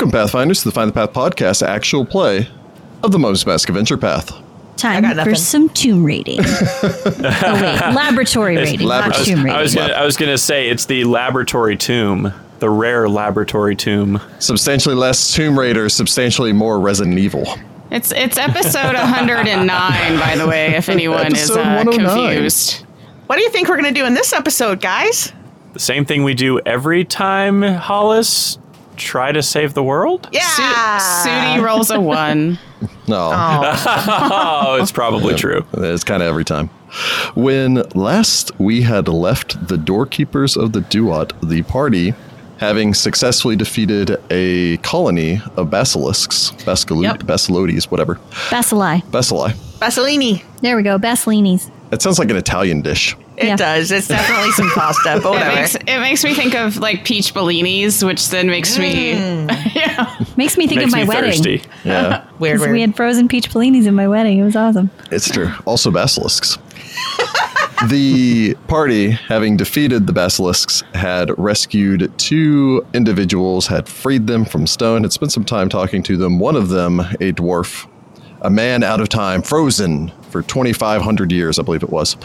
Welcome, Pathfinders, to the Find the Path podcast actual play of the Mummy's Mask Adventure Path. Time for some tomb raiding. oh wait, laboratory rating, not laboratory- tomb I was gonna, I was gonna say it's the laboratory tomb, the rare laboratory tomb. Substantially less Tomb Raider, substantially more Resident Evil. It's it's episode 109, by the way, if anyone is Episode uh, 109. confused. What do you think we're going to do in this episode, guys? The same thing we do every time Hollis try to save the world. Yeah. Su- Sudi rolls a one. No, oh. oh, it's probably true. it's kind of every time. When last we had left the doorkeepers of the Duat, the party, having successfully defeated a colony of basilisks, Bascalo- Yep. basilodes, whatever, Bacilli. bacilli. Basilini. There we go. Bassolinis. It sounds like an Italian dish. It Yeah. does. It's definitely some pasta, but It makes, it makes me think of like peach bellinis, which then makes me mm. yeah. Makes me think Makes of my me wedding. thirsty. Yeah, weird, 'Cause weird. We had frozen peach bellinis in my wedding. It was awesome. it's true. Also basilisks. the party, having defeated the basilisks, had rescued two individuals, had freed them from stone, had spent some time talking to them. One of them, a dwarf, a man out of time, frozen for 2,500 years, I believe it was,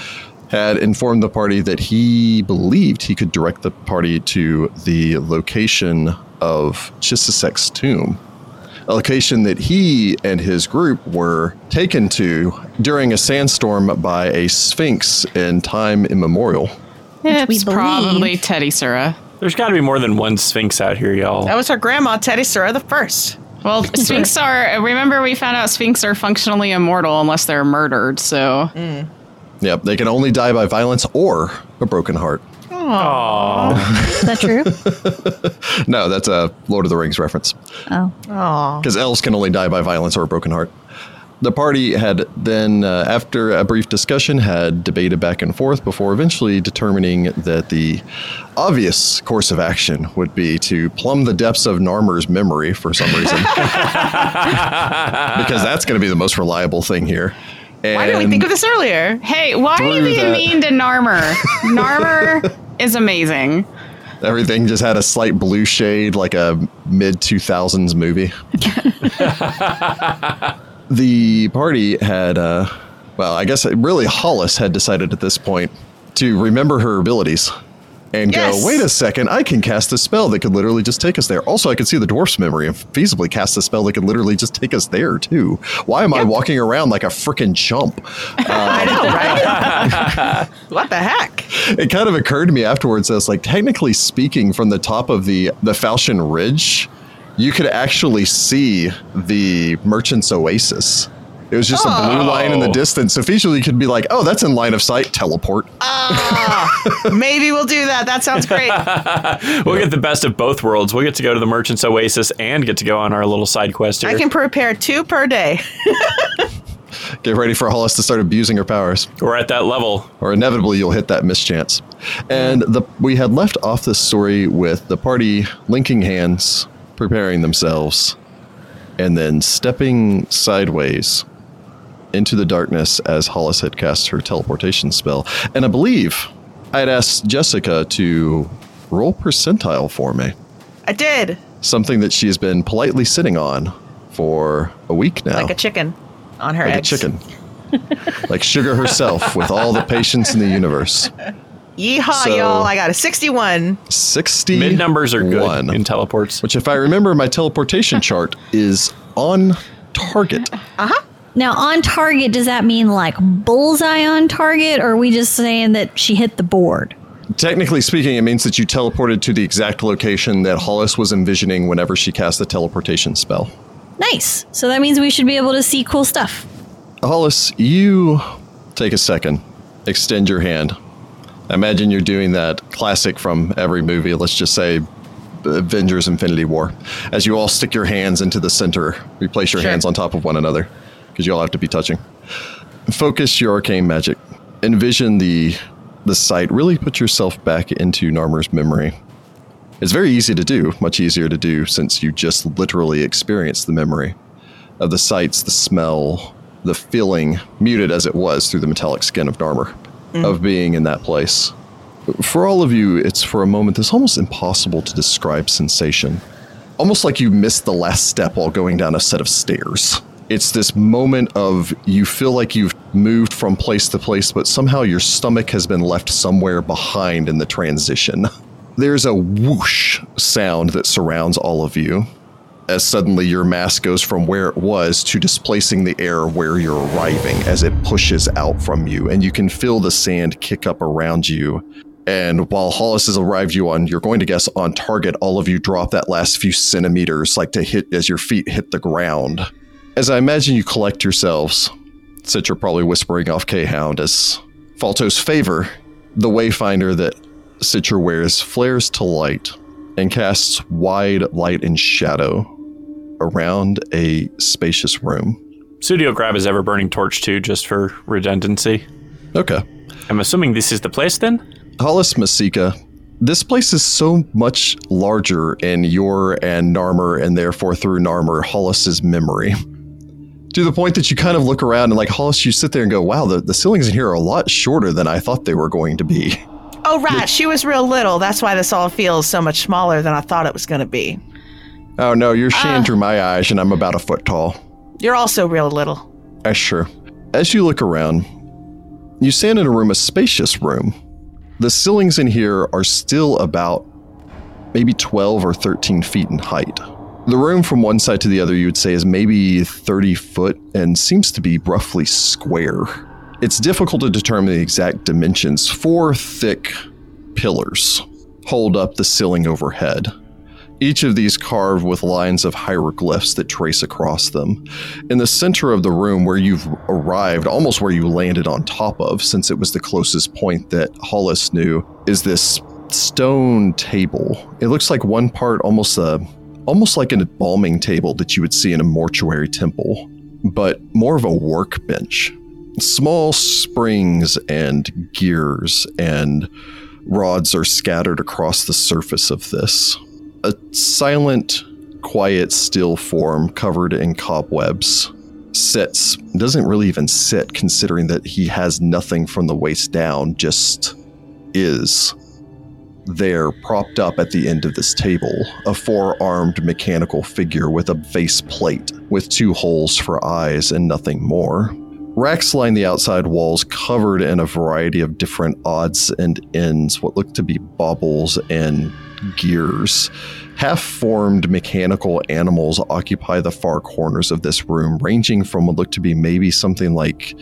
had informed the party that he believed he could direct the party to the location of Chisisek's tomb a location that he and his group were taken to during a sandstorm by a sphinx in time immemorial. we It's probably. Teddy Sura. There's got to be more than one Sphinx out here, y'all. that was her grandma, Teddy Sura the first. Well, Sphinx are. Remember, we found out Sphinx are functionally immortal unless they're murdered. So mm. Yep, they can only die by violence or a broken heart. Aw. Is that true? No, that's a Lord of the Rings reference. oh. Oh. because elves can only die by violence or a broken heart. The party had then, uh, after a brief discussion, had debated back and forth before eventually determining that the obvious course of action would be to plumb the depths of Narmer's memory for some reason, because that's going to be the most reliable thing here. Why didn't we think of this earlier? hey, why are you being that- mean to Narmer? Narmer is amazing. everything just had a slight blue shade, like a mid 2000s movie. the party had, uh, well, I guess really Hollis had decided at this point to remember her abilities and Yes. go, wait a second, I can cast a spell that could literally just take us there. Also, I could see the dwarf's memory and feasibly cast a spell that could literally just take us there, too. Why am I walking around like a freaking chump? I know, um, right? what the heck? it kind of occurred to me afterwards as like technically speaking from the top of the the Falchion Ridge, you could actually see the Merchant's Oasis. It was just a blue line in the Oh. distance. So feasibly you could be like, oh, that's in line of sight, teleport. Ah, maybe we'll do that. That sounds great. We'll get the best of both worlds. We'll get to go to the Merchant's Oasis and get to go on our little side quest here. I can prepare two per day. Get ready for Hollis to start abusing her powers. We're at that level. or inevitably you'll hit that mischance. And the we had left off this story with the party linking hands, preparing themselves, and then stepping sideways into the darkness as Hollis had cast her teleportation spell. And I believe I had asked Jessica to roll percentile for me, I did. something that she has been politely sitting on for a week now. Like a chicken on her Like eggs. a chicken. like sugar herself with all the patience in the universe. Yeehaw, So- y'all. I got a 61. 60 Mid numbers are good in teleports. which if i remember my teleportation chart is on target uh-huh. Now, on target, does that mean like bullseye on target, or are we just saying that she hit the board? technically speaking it means that you teleported to the exact location that hollis was envisioning whenever she cast the teleportation spell Nice. So that means we should be able to see cool stuff. hollis you take a second extend your hand imagine you're doing that classic from every movie let's just say avengers infinity war as you all stick your hands into the center you place your Sure. hands on top of one another because you all have to be touching. Focus your arcane magic. Envision the the sight. Really put yourself back into narmer's memory. It's very easy to do much easier to do since you just literally experienced the memory of the sights the smell the feeling muted as it was through the metallic skin of narmer mm. of being in that place. For all of you it's for a moment this almost impossible to describe sensation. Almost like you missed the last step while going down a set of stairs. It's this moment of you feel like you've moved from place to place, but somehow your stomach has been left somewhere behind in the transition. There's a whoosh sound that surrounds all of you as suddenly your mass goes from where it was to displacing the air where you're arriving as it pushes out from you, and you can feel the sand kick up around you. And while Hollis has arrived you on, you're going to guess on target, all of you drop that last few centimeters, like to hit as your feet hit the ground. As I imagine you collect yourselves, since you're probably whispering off K Hound as Falto's favor, the Wayfinder that Citra wears flares to light and casts wide light and shadow around a spacious room. Studio grab his ever burning torch too, just for redundancy. Okay. I'm assuming this is the place then? Hollis Masika, this place is so much larger in your and Narmer, and therefore through Narmer, Hollis's memory. To the point that you kind of look around and, like, Hollis, you sit there and go, wow, the, the ceilings in here are a lot shorter than I thought they were going to be. Oh, right. She was real little. That's why this all feels so much smaller than I thought it was going to be. Oh, no, you're seeing through my eyes, and I'm about a foot tall. You're also real little. Uh, sure. As you look around, you stand in a room, a spacious room. The ceilings in here are still about maybe 12 or 13 feet in height. The room from one side to the other, you would say, is maybe 30 foot and seems to be roughly square. It's difficult to determine the exact dimensions. Four thick pillars hold up the ceiling overhead. Each of these carved with lines of hieroglyphs that trace across them. In the center of the room where you've arrived, almost where you landed on top of, since it was the closest point that Hollis knew, is this stone table. It looks like one part almost a almost like an embalming table that you would see in a mortuary temple, but more of a workbench. Small springs and gears and rods are scattered across the surface of this. A silent, quiet, still form covered in cobwebs sits, doesn't really even sit, considering that he has nothing from the waist down, just is there propped up at the end of this table, a four armed mechanical figure with a vase plate with two holes for eyes and nothing more. Racks line the outside walls covered in a variety of different odds and ends, what look to be baubles and gears. Half formed mechanical animals occupy the far corners of this room, ranging from what look to be maybe something like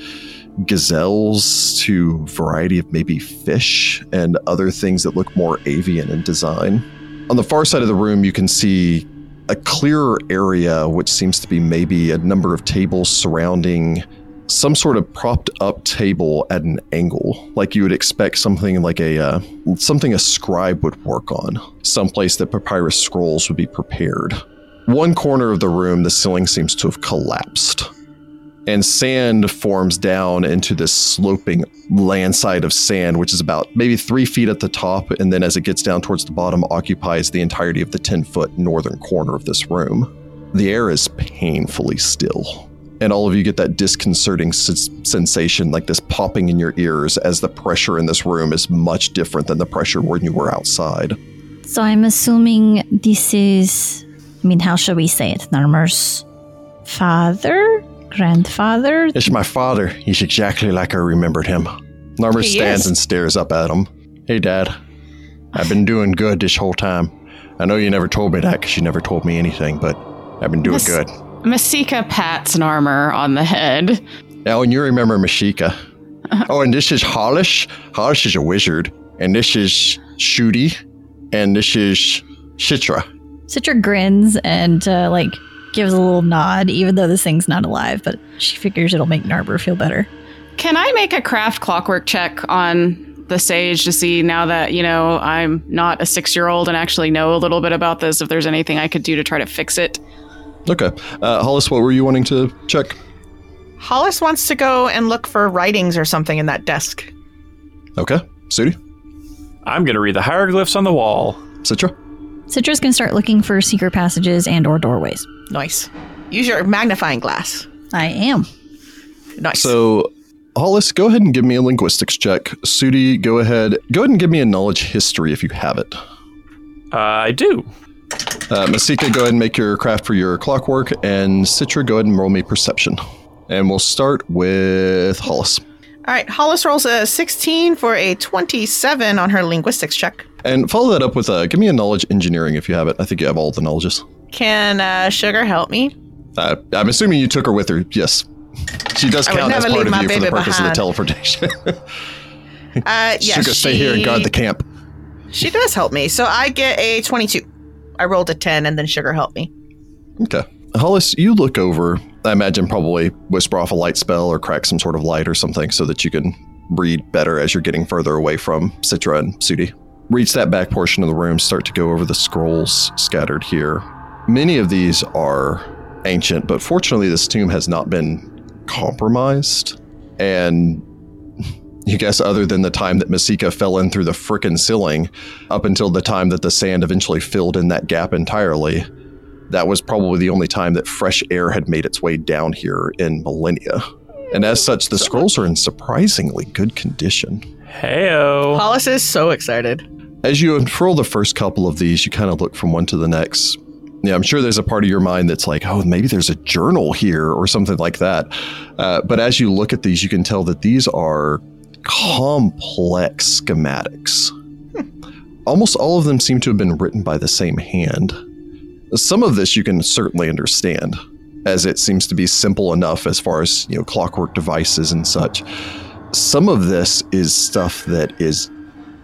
gazelles to variety of maybe fish and other things that look more avian in design. On the far side of the room, you can see a clearer area, which seems to be maybe a number of tables surrounding some sort of propped up table at an angle, like you would expect something like a uh, something a scribe would work on, someplace that papyrus scrolls would be prepared. One corner of the room, the ceiling seems to have collapsed and sand forms down into this sloping landside of sand, which is about maybe three feet at the top, and then as it gets down towards the bottom, occupies the entirety of the 10 foot northern corner of this room. The air is painfully still, and all of you get that disconcerting s- sensation, like this popping in your ears, as the pressure in this room is much different than the pressure when you were outside. So I'm assuming this is, I mean, how should we say it? Narmer's father? Grandfather? It's my father. He's exactly like I remembered him. Narmer He stands is. and stares up at him. Hey, Dad. I've been doing good this whole time. I know you never told me that because you never told me anything, but I've been doing Miss- good. Masika pats Narmer on the head. Oh, and you remember Masika. oh, and this is Hollis. Hollis is a wizard. And this is Shooty. And this is Citra. Citra grins and uh, like gives a little nod, even though this thing's not alive, but she figures it'll make Narmer feel better. Can I make a craft clockwork check on the sage to see now that, you know, I'm not a six year old and actually know a little bit about this, if there's anything I could do to try to fix it? Okay. Uh, Hollis, what were you wanting to check? Hollis wants to go and look for writings or something in that desk. Okay. Sudi? I'm going to read the hieroglyphs on the wall. Citra? Citra's gonna start looking for secret passages and or doorways. Nice. Use your magnifying glass. I am. Nice. So, Hollis, go ahead and give me a linguistics check. Sudi, go ahead. Go ahead and give me a knowledge history if you have it. Uh, I do. Uh, Masika, go ahead and make your craft for your clockwork, and Citra, go ahead and roll me perception. And we'll start with Hollis. All right, Hollis rolls a 16 for a 27 on her linguistics check. And follow that up with uh, give me a knowledge engineering if you have it. I think you have all the knowledges. Can uh, Sugar help me? Uh, I'm assuming you took her with her. Yes, she does I count as part of you for the purpose of the teleportation. Uh, yeah, Sugar, stay here and guard the camp. She does help me, so I get a 22. I rolled a 10, and then Sugar helped me. Okay. Hollis, you look over, I imagine probably whisper off a light spell or crack some sort of light or something so that you can read better as you're getting further away from Citra and Sudi. Reach that back portion of the room, start to go over the scrolls scattered here. Many of these are ancient, but fortunately, this tomb has not been compromised. And you guess, other than the time that Masika fell in through the frickin' ceiling, up until the time that the sand eventually filled in that gap entirely, that was probably the only time that fresh air had made its way down here in millennia. And as such, the scrolls are in surprisingly good condition. Heyo. Hollis is so excited. As you unfurl the first couple of these, you kind of look from one to the next. Yeah, I'm sure there's a part of your mind that's like, oh, maybe there's a journal here or something like that. Uh, but as you look at these, you can tell that these are complex schematics. Almost all of them seem to have been written by the same hand. Some of this you can certainly understand, as it seems to be simple enough as far as you know clockwork devices and such. Some of this is stuff that is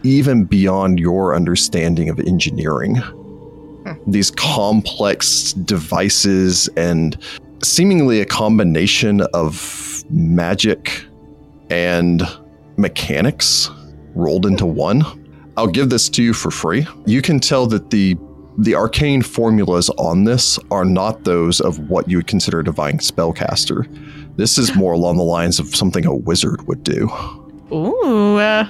even beyond your understanding of engineering. These complex devices and seemingly a combination of magic and mechanics rolled into one. I'll give this to you for free. You can tell that the the arcane formulas on this are not those of what you would consider a divine spellcaster. This is more along the lines of something a wizard would do. Ooh. Uh,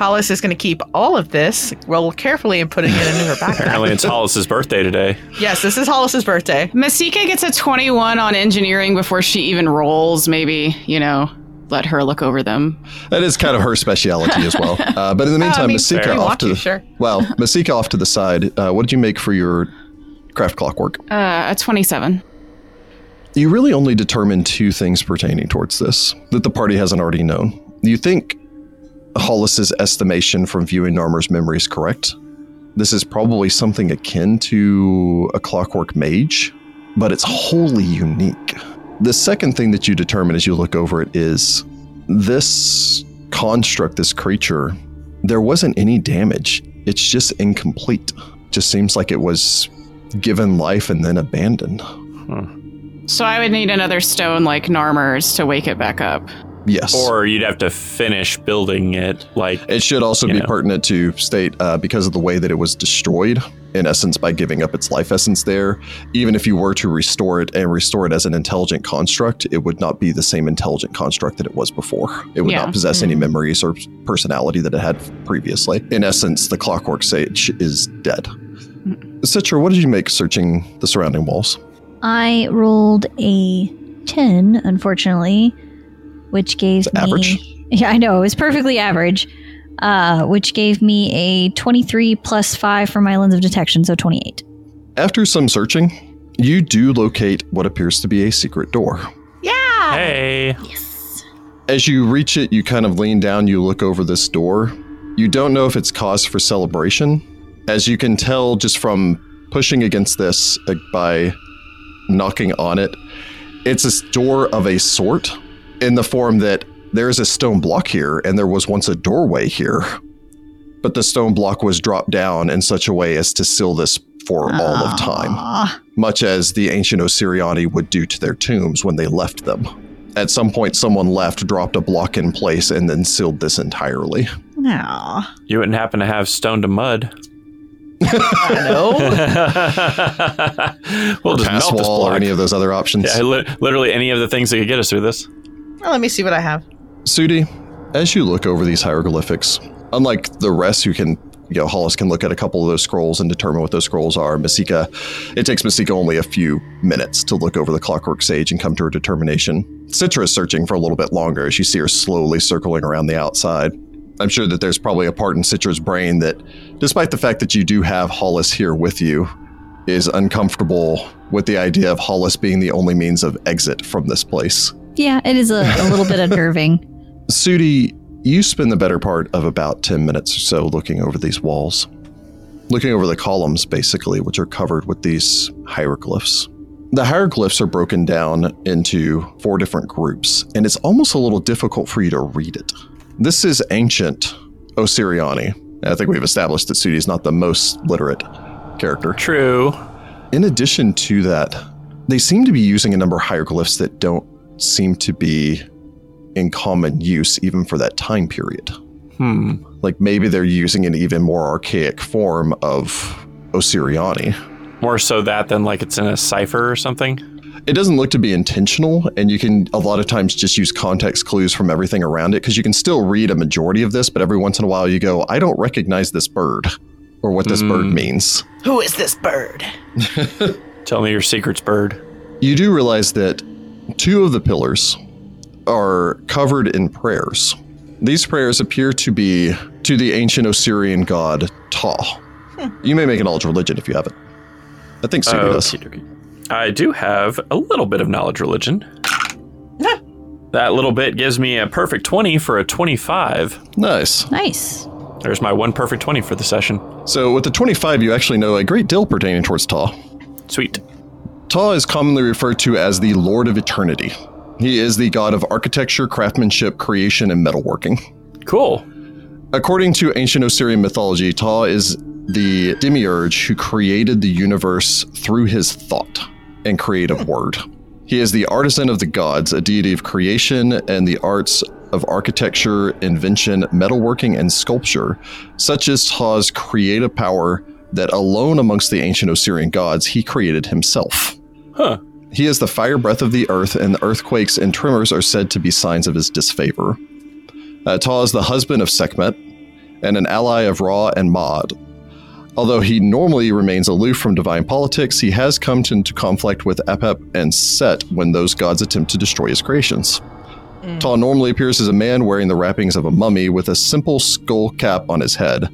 Hollis is going to keep all of this, roll carefully, and putting it into her backpack. Apparently, backpack. it's Hollis's birthday today. yes, this is Hollis's birthday. Masika gets a 21 on engineering before she even rolls. Maybe, you know, let her look over them. That is kind of her speciality as well. Uh, but in the meantime, mean, Masika off to to, the sure. well, Masika off to the side. Uh, what did you make for your craft clockwork? Uh, a 27. You really only determine two things pertaining towards this that the party hasn't already known. You think Hollis's estimation from viewing Narmer's memory is correct. This is probably something akin to a clockwork mage, but it's wholly unique. The second thing that you determine as you look over it is this construct, this creature, there wasn't any damage. It's just incomplete. Just seems like it was given life and then abandoned. So I would need another stone like Narmer's to wake it back up. Yes. Or you'd have to finish building it. Like, It should also be know. pertinent to state uh, because of the way that it was destroyed, in essence, by giving up its life essence there. Even if you were to restore it and restore it as an intelligent construct, it would not be the same intelligent construct that it was before. It would Yeah. not possess any memories or personality that it had previously. In essence, the clockwork sage is dead. Citra, what did you make searching the surrounding walls? I rolled a 10, unfortunately, which gave It's me. average. Yeah, I know. It was perfectly average, uh, which gave me a 23 plus 5 for my lens of detection, so 28. After some searching, you do locate what appears to be a secret door. Yeah. hey, Yes. As you reach it, you kind of lean down, you look over this door. You don't know if it's cause for celebration. As you can tell just from pushing against this uh, by knocking on it, it's a door of a sort in the form that there's a stone block here and there was once a doorway here. But the stone block was dropped down in such a way as to seal this for all of time ah. much as the ancient Osiriani would do to their tombs when they left them. At some point, someone left, dropped a block in place, and then sealed this entirely. Aw. you wouldn't happen to have stone to mud. I know. we'll or just pass melt this wall, or any of those other options. yeah, li- literally any of the things that could get us through this. Well, let me see what I have. Sudi, as you look over these hieroglyphics, unlike the rest who can, you know, Hollis can look at a couple of those scrolls and determine what those scrolls are. Masika, it takes Masika only a few minutes to look over the clockwork sage and come to her determination. Citra is searching for a little bit longer as you see her slowly circling around the outside. I'm sure that there's probably a part in Citra's brain that, despite the fact that you do have Hollis here with you, is uncomfortable with the idea of Hollis being the only means of exit from this place. Yeah, it is a, a little bit unnerving. Sudi, you spend the better part of about 10 minutes or so looking over these walls, looking over the columns, basically, which are covered with these hieroglyphs. The hieroglyphs are broken down into four different groups, and it's almost a little difficult for you to read it. This is ancient Osiriani. I think we've established that Sudi is not the most literate character. True. In addition to that, they seem to be using a number of hieroglyphs that don't seem to be in common use even for that time period. Hmm. Like maybe they're using an even more archaic form of Osiriani. More so that than like it's in a cipher or something. It doesn't look to be intentional, and you can a lot of times just use context clues from everything around it because you can still read a majority of this, but every once in a while you go, I don't recognize this bird or what this bird means. Who is this bird? Tell me your secrets, bird. You do realize that two of the pillars are covered in prayers. These prayers appear to be to the ancient Osirian god Ptah. Hmm. You may make a knowledge religion if you haven't. I think Sudi does. Okey-dokey. I do have a little bit of knowledge religion. that little bit gives me a perfect 20 for a 25. Nice. Nice. There's my one perfect 20 for the session. So with the 25, you actually know a great deal pertaining towards Ptah. Sweet. Ptah is commonly referred to as the Lord of Eternity. He is the god of architecture, craftsmanship, creation, and metalworking. Cool. According to ancient Osirian mythology, Ptah is the demiurge who created the universe through his thought and creative hmm. word. He is the artisan of the gods, a deity of creation and the arts of architecture, invention, metalworking, and sculpture, such as Ptah's creative power that alone amongst the ancient Osirian gods he created himself. Huh. He is the fire breath of the earth, and the earthquakes and tremors are said to be signs of his disfavor. Uh, Ptah is the husband of Sekhmet and an ally of Ra and Maat. Although he normally remains aloof from divine politics, he has come into conflict with Apep and Set when those gods attempt to destroy his creations. Ptah normally appears as a man wearing the wrappings of a mummy with a simple skull cap on his head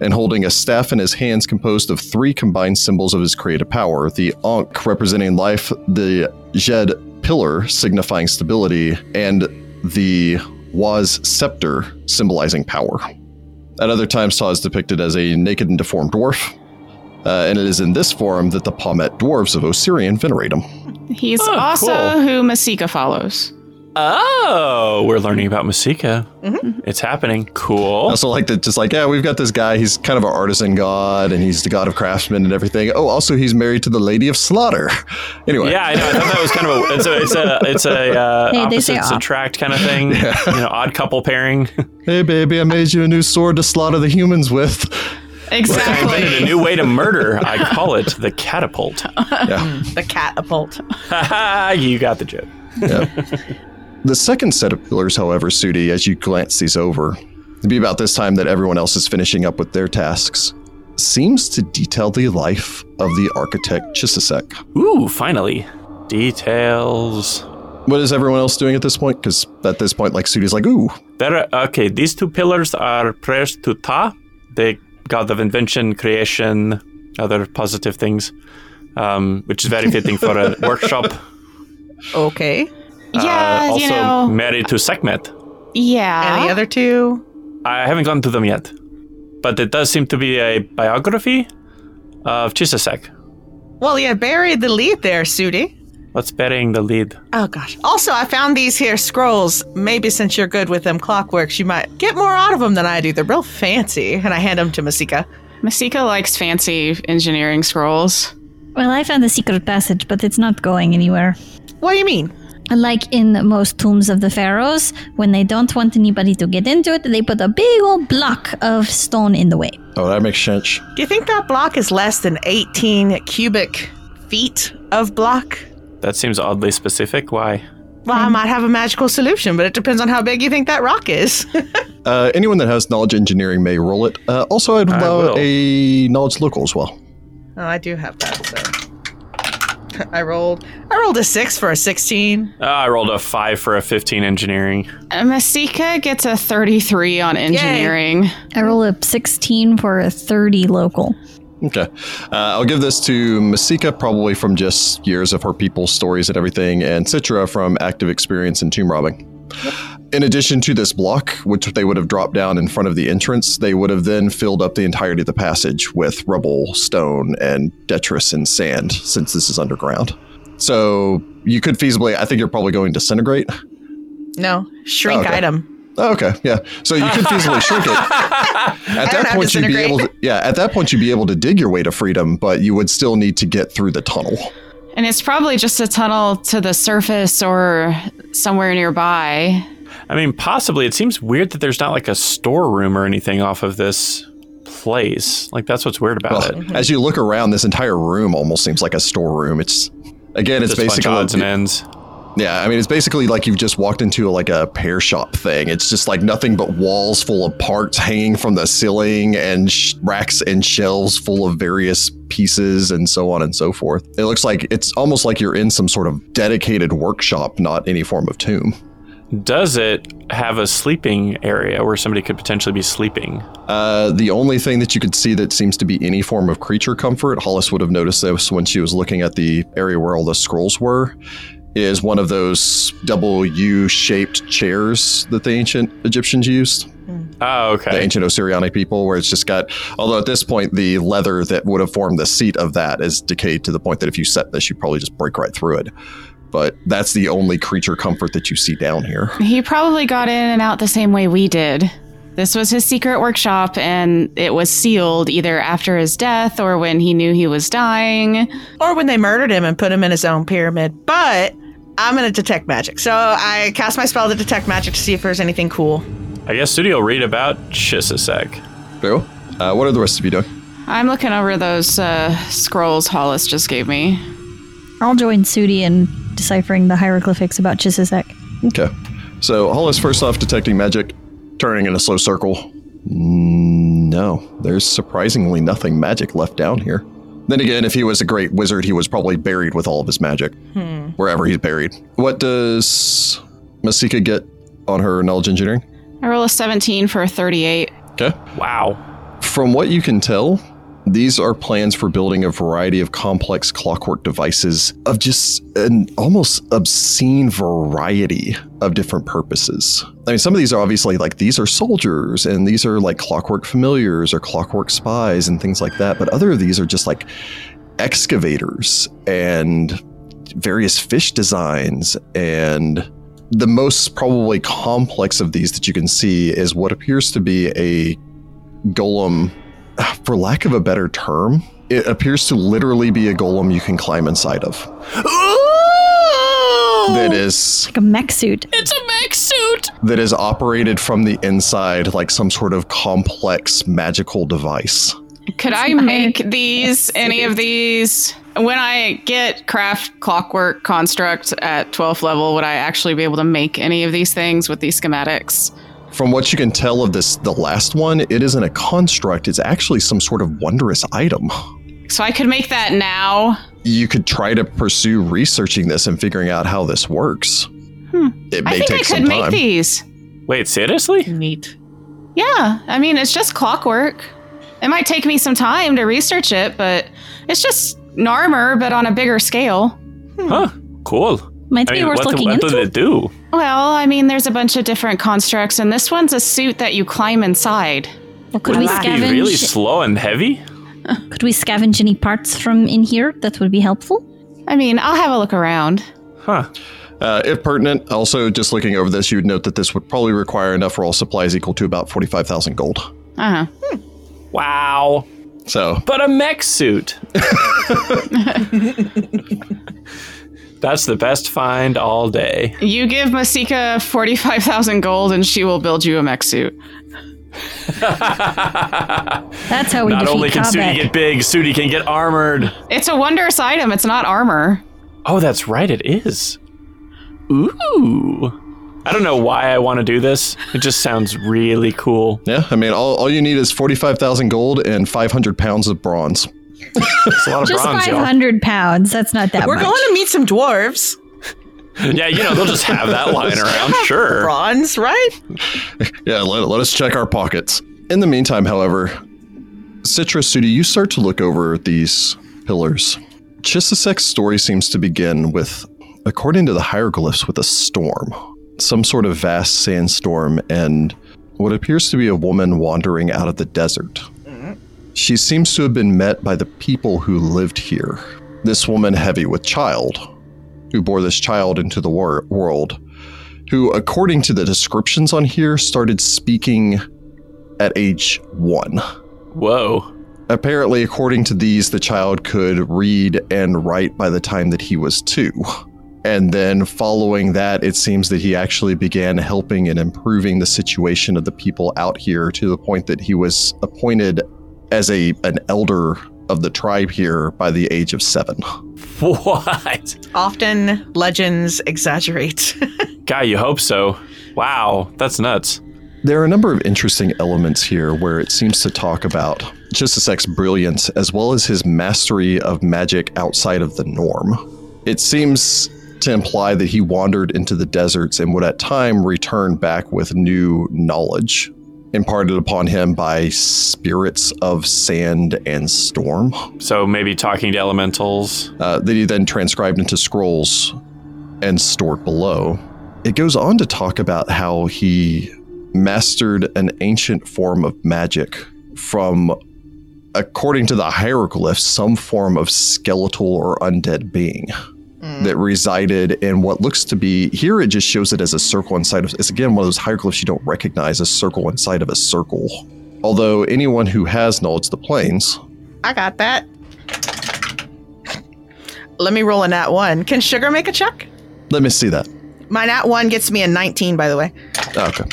and holding a staff in his hands composed of three combined symbols of his creative power the Ankh representing life, the Djed pillar signifying stability, and the Was scepter symbolizing power. At other times, Ptah is depicted as a naked and deformed dwarf, uh, and it is in this form that the Pahmet dwarves of Osirian venerate him. He's Oh, also cool. who Masika follows. Oh, we're learning about Masika. It's happening. I Cool. also like that, just like, yeah, we've got this guy, he's kind of an artisan god, and he's the god of craftsmen and everything. Oh, also, he's married to the Lady of Slaughter. Anyway, Yeah, I know. I thought that was kind of a it's a it's a it's a uh, Hey, opposites attract kind of thing. You know, odd couple pairing. hey, baby, I made you a new sword to slaughter the humans with. I invented a new way to murder. I call it the catapult. Yeah. The catapult. You got the joke. Yeah. The second set of pillars, however, Sudi, as you glance these over, to be about this time that everyone else is finishing up with their tasks, seems to detail the life of the architect Chisisek. Ooh, finally. Details. What is everyone else doing at this point? Because at this point, like Sudi's like, ooh, There are, okay, these two pillars are prayers to Ptah, the god of invention, creation, other positive things, um, which is very fitting for a workshop. Okay. Yeah, Uh, also you know. married to Sekhmet. Yeah. And the other two? I haven't gone to them yet, but it does seem to be a biography of Chisisek. Well, you buried the lead there, Sudi. What's burying the lead? Oh gosh. Also, I found these here scrolls. Maybe since you're good with them clockworks, you might get more out of them than I do. They're real fancy, and I hand them to Masika. Masika likes fancy engineering scrolls. Well, I found a secret passage, but it's not going anywhere. What do you mean? Like in most tombs of the pharaohs, when they don't want anybody to get into it, they put a big old block of stone in the way. oh, that makes sense. Do you think that block is less than 18 cubic feet of block? That seems oddly specific. Why? Well, I might have a magical solution, but it depends on how big you think that rock is. Uh, anyone that has knowledge engineering may roll it. Uh, also, I'd I allow will. a knowledge local as well. oh, I do have that. So. I rolled. I rolled a six for a sixteen. Uh, I rolled a five for a 15 engineering. Uh, Masika gets a 33 on engineering. I roll a 16 for a 30 local. Okay. Uh, I'll give this to Masika, probably from just years of her people's stories and everything, and Citra from active experience in tomb robbing. In addition to this block, which they would have dropped down in front of the entrance, they would have then filled up the entirety of the passage with rubble, stone, and detritus and sand, since this is underground. So you could feasibly, I think you're probably going to disintegrate. No, shrink Okay. item. Oh, okay, yeah. So you could feasibly shrink it. At don't that have point, you'd be able to, yeah. At that point, you'd be able to dig your way to freedom, but you would still need to get through the tunnel. And it's probably just a tunnel to the surface or somewhere nearby. I mean, possibly. It seems weird that there's not like a storeroom or anything off of this place. Like, that's what's weird about Well, it. as you look around, this entire room almost seems like a storeroom. It's again, it's a of basically odds and ends. yeah. I mean, it's basically like you've just walked into like a pear shop thing. It's just like nothing but walls full of parts hanging from the ceiling and sh- racks and shelves full of various pieces and so on and so forth. It looks like it's almost like you're in some sort of dedicated workshop, not any form of tomb. Does it have a sleeping area where somebody could potentially be sleeping? Uh, the only thing that you could see that seems to be any form of creature comfort, Hollis would have noticed this when she was looking at the area where all the scrolls were, is one of those double U shaped chairs that the ancient Egyptians used. Oh, okay. The ancient Osiriani people, where it's just got, although at this point, the leather that would have formed the seat of that is decayed to the point that if you set this, you'd probably just break right through it. But that's the only creature comfort that you see down here. He probably got in and out the same way we did. This was his secret workshop, and it was sealed either after his death or when he knew he was dying. Or when they murdered him and put him in his own pyramid. But I'm gonna detect magic. So I cast my spell to detect magic to see if there's anything cool. I guess Sudi will read about Chisisek. Bill, uh, what are the rest of you doing? I'm looking over those uh, scrolls Hollis just gave me. I'll join Sudi in deciphering the hieroglyphics about Chisisek. Okay. So Hollis first off detecting magic, turning in a slow circle. No, there's surprisingly nothing magic left down here. Then again, if he was a great wizard, he was probably buried with all of his magic. Hmm. Wherever he's buried. What does Masika get on her knowledge engineering? I roll a 17 for a 38. Okay. Wow. From what you can tell, these are plans for building a variety of complex clockwork devices of just an almost obscene variety of different purposes. I mean, some of these are obviously like these are soldiers and these are like clockwork familiars or clockwork spies and things like that. But other of these are just like excavators and various fish designs and the most probably complex of these that you can see is what appears to be a golem, for lack of a better term, it appears to literally be a golem you can climb inside of. That is Like a mech suit. It's a mech suit! that is operated from the inside like some sort of complex magical device. Could I make these, any of these? When I get craft clockwork construct at 12th level, would I actually be able to make any of these things with these schematics? From what you can tell of this the last one, it isn't a construct, it's actually some sort of wondrous item. So I could make that now. You could try to pursue researching this and figuring out how this works. Hmm. It may I think take I some could make time. these. Wait, seriously? Neat. Yeah, I mean, it's just clockwork. It might take me some time to research it, but it's just Narmer, but on a bigger scale. Huh. Cool. Might I be mean, worth what, the, looking what into. did it do? Well, I mean, there's a bunch of different constructs, and this one's a suit that you climb inside. Well, could we Would it be really slow and heavy? could we scavenge any parts from in here that would be helpful? I mean, I'll have a look around. Huh. Uh, if pertinent, also just looking over this, you would note that this would probably require enough for all supplies equal to about 45,000 gold. Uh huh. Wow. So, But a mech suit. That's the best find all day. You give Masika 45,000 gold, and she will build you a mech suit. That's how we Not only can Sudi get big, Sudi can get armored. It's a wondrous item, it's not armor. Oh, that's right, it is. Ooh. I don't know why I want to do this. It just sounds really cool. yeah, I mean, all, all you need is 45,000 gold and 500 pounds of bronze. It's a lot of Just bronze, y'all. 500 pounds. That's not that We're much. going to meet some dwarves. Yeah, you know, they'll just have that lying around, sure. Bronze, right? Yeah, let, let us check our pockets. In the meantime, however, Citra Sudi, you start to look over these pillars. Chisisek's story seems to begin with, according to the hieroglyphs, with a storm. Some sort of vast sandstorm and what appears to be a woman wandering out of the desert. She seems to have been met by the people who lived here. This woman, heavy with child, who bore this child into the wor- world, who, according to the descriptions on here, started speaking at age one. Whoa. Apparently, according to these, the child could read and write by the time that he was two. And then, following that, it seems that he actually began helping and improving the situation of the people out here to the point that he was appointed as a an elder of the tribe here by the age of seven. What? Often legends exaggerate. Guy, you hope so. Wow, that's nuts. There are a number of interesting elements here where it seems to talk about Chisisek's brilliance as well as his mastery of magic outside of the norm. It seems to imply that he wandered into the deserts and would at time return back with new knowledge imparted upon him by spirits of sand and storm So maybe talking to elementals. uh, that he then transcribed into scrolls and stored below. It goes on to talk about how he mastered an ancient form of magic from, according to the hieroglyphs, some form of skeletal or undead being that resided in what looks to be here. It just shows it as a circle inside of. It's again one of those hieroglyphs you don't recognize, a circle inside of a circle. Although anyone who has knowledge of the planes I got that. Let me roll a nat one. Can Sugar make a check? let me see that. My nat one gets me a 19, by the way. Okay.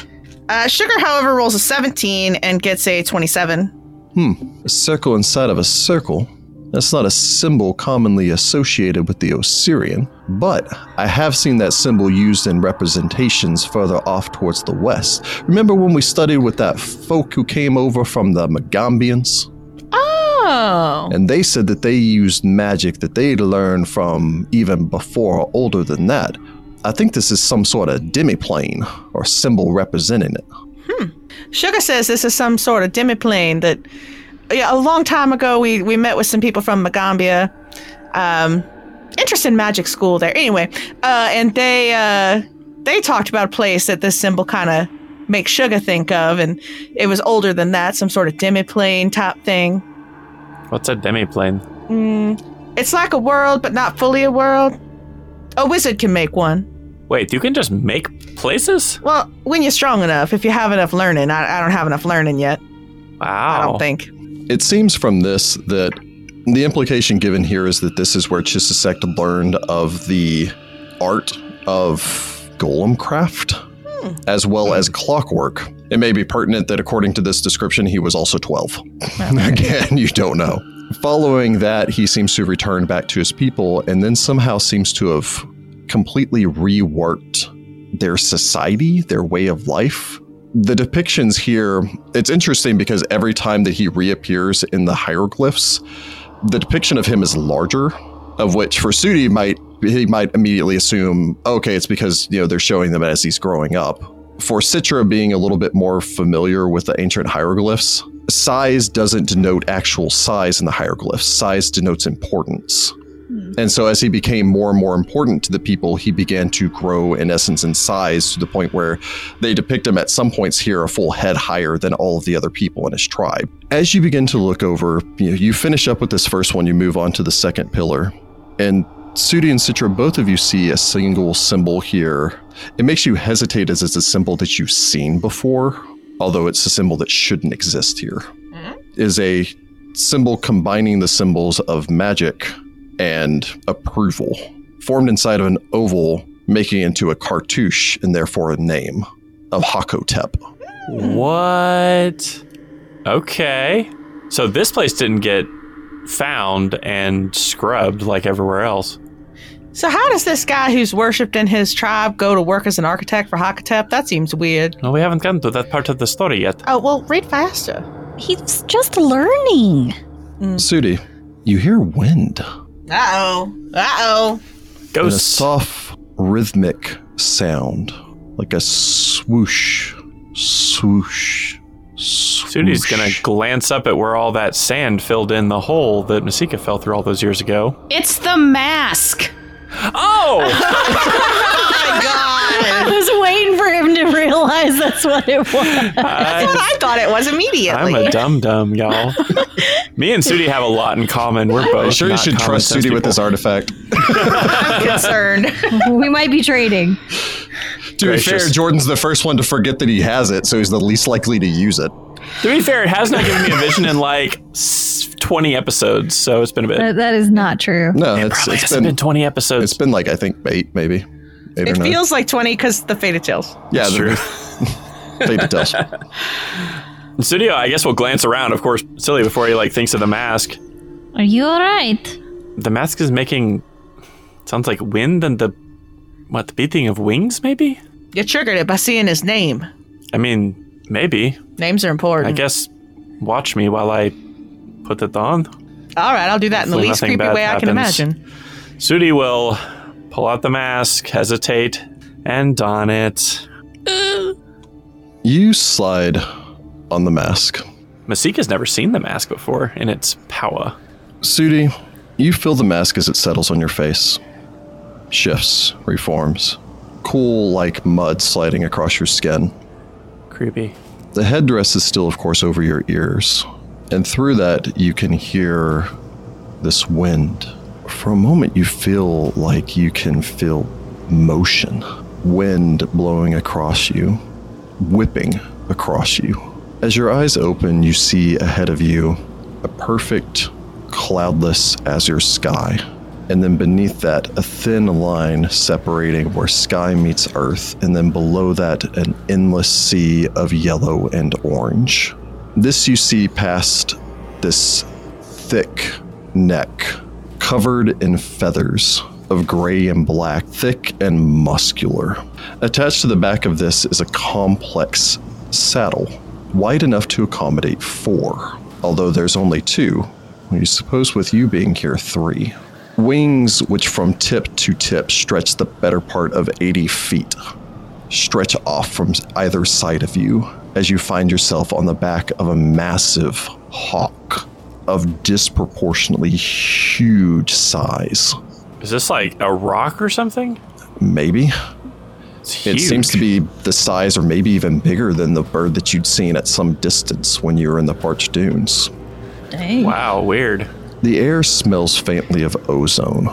Uh, Sugar, however, rolls a 17 and gets a 27. Hmm. A circle inside of a circle. That's not a symbol commonly associated with the Osirian, but I have seen that symbol used in representations further off towards the west. Remember when we studied with that folk who came over from the Magambians? Oh. And they said that they used magic that they'd learned from even before or older than that. I think this is some sort of demiplane or symbol representing it. Hmm. Sugar says this is some sort of demiplane that, yeah, a long time ago we, we met with some people from Magaambya. Um, interest in magic school there. Anyway, uh, and they uh, they talked about a place that this symbol kind of makes Sugar think of, and it was older than that, some sort of demiplane type thing. What's a demiplane? It's like a world, but not fully a world. A wizard can make one. Wait, you can just make places? Well, when you're strong enough, if you have enough learning. I, I don't have enough learning yet. Wow. I don't think. It seems from this that the implication given here is that this is where Chisisek learned of the art of golem craft hmm. as well hmm. as clockwork. It may be pertinent that according to this description, he was also 12. Again, you don't know. Following that, he seems to have returned back to his people and then somehow seems to have completely reworked their society, their way of life, the depictions here, it's interesting because every time that he reappears in the hieroglyphs, the depiction of him is larger, of which for Sudi might he might immediately assume, okay, it's because you know they're showing them as he's growing up. For Citra being a little bit more familiar with the ancient hieroglyphs, size doesn't denote actual size in the hieroglyphs. Size denotes importance. Mm-hmm. And so, as he became more and more important to the people, he began to grow in essence in size to the point where they depict him at some points here a full head higher than all of the other people in his tribe. As you begin to look over, you, know, you finish up with this first one, you move on to the second pillar. And Sudi and Citra, both of you see a single symbol here. It makes you hesitate as it's a symbol that you've seen before, although it's a symbol that shouldn't exist here. Mm-hmm. Is a symbol combining the symbols of magic and approval, formed inside of an oval, making it into a cartouche and therefore a name of Hakotep. What? Okay. So this place didn't get found and scrubbed like everywhere else. So how does this guy who's worshipped in his tribe go to work as an architect for Hakotep? That seems weird. No, we haven't gotten to that part of the story yet. Oh well, read faster. He's just learning. Sudi, you hear wind Uh oh. Uh oh. and a Ghosts. soft rhythmic sound, like a swoosh, swoosh, swoosh. Sudi's gonna glance up at where all that sand filled in the hole that Masika fell through all those years ago. It's the mask. Oh! I was waiting for him to realize that's what it was. That's what I thought it was immediately. I'm a dum dum, y'all. Me and Sudi have a lot in common. We're both. I'm sure you should trust sense Sudi with this artifact. I'm concerned. we might be trading. To be fair, Jordan's the first one to forget that he has it, so he's the least likely to use it. To be fair, it has not given me a vision in like 20 episodes, so it's been a bit. That, that is not true. No, it it's, probably it's hasn't been, been 20 episodes. it's been like I think eight, maybe. Eight It or nine. feels like 20 because the Faded Tales. yeah, It's the- true. Fate tells. Studio, I guess we'll glance around, of course, silly before he like thinks of the mask. Are you all right? The mask is making sounds like wind and the what the beating of wings, maybe. You triggered it by seeing his name. I mean, maybe. Names are important. I guess watch me while I put it on. All right, I'll do that in the least creepy bad way I can imagine. Sudi will pull out the mask, hesitate, and don it. You slide on the mask. Masika's never seen the mask before in its power. Sudi, you feel the mask as it settles on your face. Shifts, reforms. Cool like mud sliding across your skin. Creepy. The headdress is still, of course, over your ears. And through that, you can hear this wind. For a moment, you feel like you can feel motion. Wind blowing across you, whipping across you. As your eyes open, you see ahead of you a perfect, cloudless azure sky. And then beneath that, a thin line separating where sky meets earth, and then below that, an endless sea of yellow and orange. This you see past this thick neck, covered in feathers of gray and black, thick and muscular. Attached to the back of this is a complex saddle, wide enough to accommodate four, although there's only two. You suppose with you being here, three. Wings which from tip to tip stretch the better part of 80 feet, stretch off from either side of you as you find yourself on the back of a massive hawk of disproportionately huge size. Is this like a rock or something? Maybe. It's It seems to be the size or maybe even bigger than the bird that you'd seen at some distance when you were in the parched dunes. Dang. Wow, weird. The air smells faintly of ozone,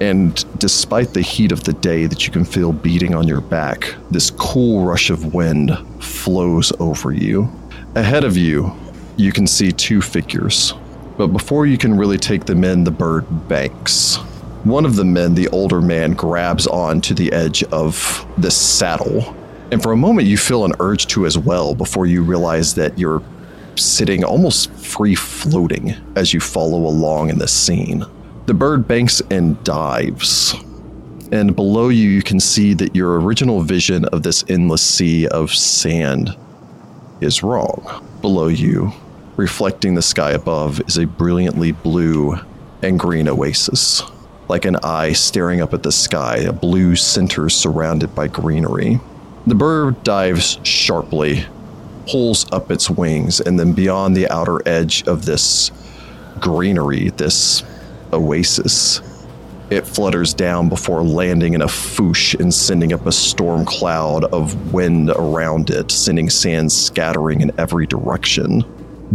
and despite the heat of the day that you can feel beating on your back, this cool rush of wind flows over you. Ahead of you, you can see two figures, but before you can really take them in, the bird banks. One of the men, the older man, grabs on to the edge of the saddle, and for a moment you feel an urge to as well before you realize that you're sitting almost free floating as you follow along in the scene. The bird banks and dives. And below you, you can see that your original vision of this endless sea of sand is wrong. Below you, reflecting the sky above, is a brilliantly blue and green oasis. Like an eye staring up at the sky, a blue center surrounded by greenery. The bird dives sharply pulls up its wings, and then beyond the outer edge of this greenery, this oasis, it flutters down before landing in a foosh and sending up a storm cloud of wind around it, sending sand scattering in every direction.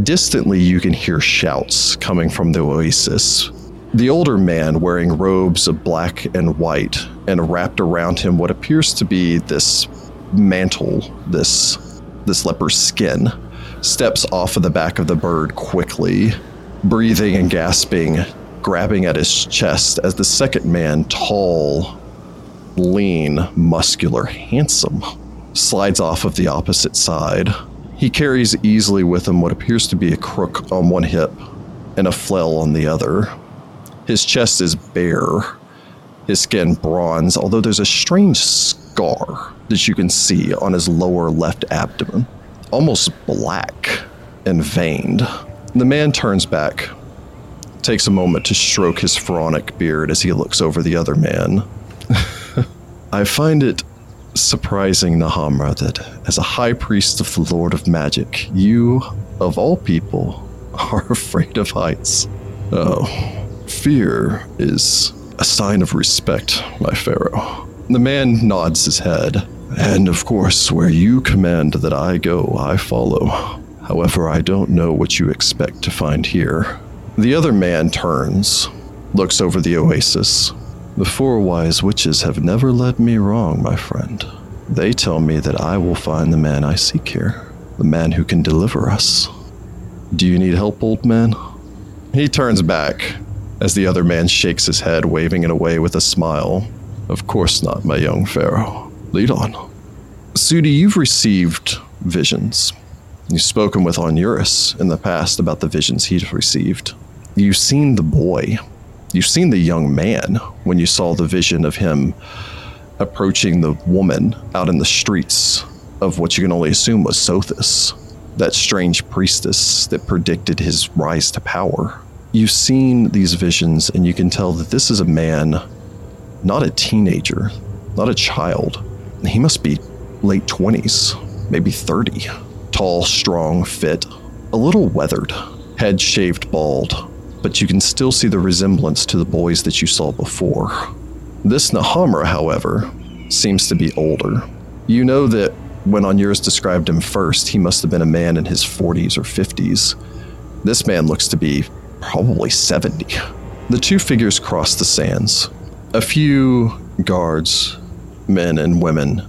Distantly, you can hear shouts coming from the oasis. The older man, wearing robes of black and white, and wrapped around him what appears to be this mantle, this this leper's skin, steps off of the back of the bird quickly, breathing and gasping, grabbing at his chest as the second man, tall, lean, muscular, handsome, slides off of the opposite side. He carries easily with him what appears to be a crook on one hip and a flail on the other. His chest is bare, his skin bronze, although there's a strange scar that you can see on his lower left abdomen, almost black and veined. The man turns back, takes a moment to stroke his pharaonic beard as he looks over the other man. I find it surprising, Nahamra, that as a high priest of the Lord of Magic, you, of all people, are afraid of heights. Oh, fear is a sign of respect, my pharaoh. The man nods his head. And of course, where you command that I go, I follow. However, I don't know what you expect to find here. The other man turns, looks over the oasis. The four wise witches have never led me wrong, my friend. They tell me that I will find the man I seek here, the man who can deliver us. Do you need help, old man? He turns back as the other man shakes his head, waving it away with a smile. Of course not, my young pharaoh. Lead on. Sudi, you've received visions. You've spoken with Onuris in the past about the visions he's received. You've seen the boy. You've seen the young man when you saw the vision of him approaching the woman out in the streets of what you can only assume was Sothis, that strange priestess that predicted his rise to power. You've seen these visions, and you can tell that this is a man, not a teenager, not a child. He must be late 20s, maybe 30. Tall, strong, fit, a little weathered, head shaved bald, but you can still see the resemblance to the boys that you saw before. This Nahamra, however, seems to be older. You know that when Onuris described him first, he must have been a man in his 40s or 50s. This man looks to be probably 70. The two figures cross the sands. A few guards, men and women,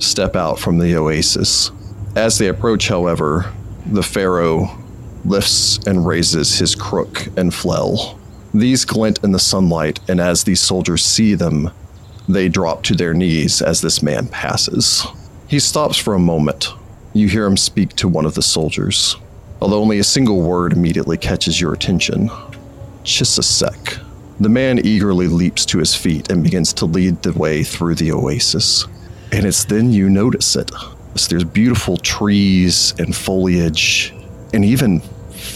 step out from the oasis. As they approach, however, the Pharaoh lifts and raises his crook and flail. These glint in the sunlight, and as these soldiers see them, they drop to their knees as this man passes. He stops for a moment. You hear him speak to one of the soldiers, although only a single word immediately catches your attention. Chisisek. The man eagerly leaps to his feet and begins to lead the way through the oasis. And it's then you notice it. As there's beautiful trees and foliage, and even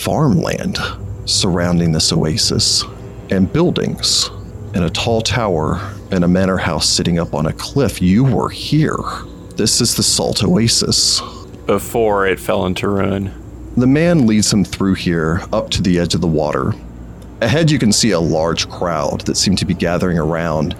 farmland surrounding this oasis, and buildings, and a tall tower, and a manor house sitting up on a cliff. You were here. This is the Salt Oasis. Before it fell into ruin. The man leads him through here up to the edge of the water. Ahead, you can see a large crowd that seem to be gathering around,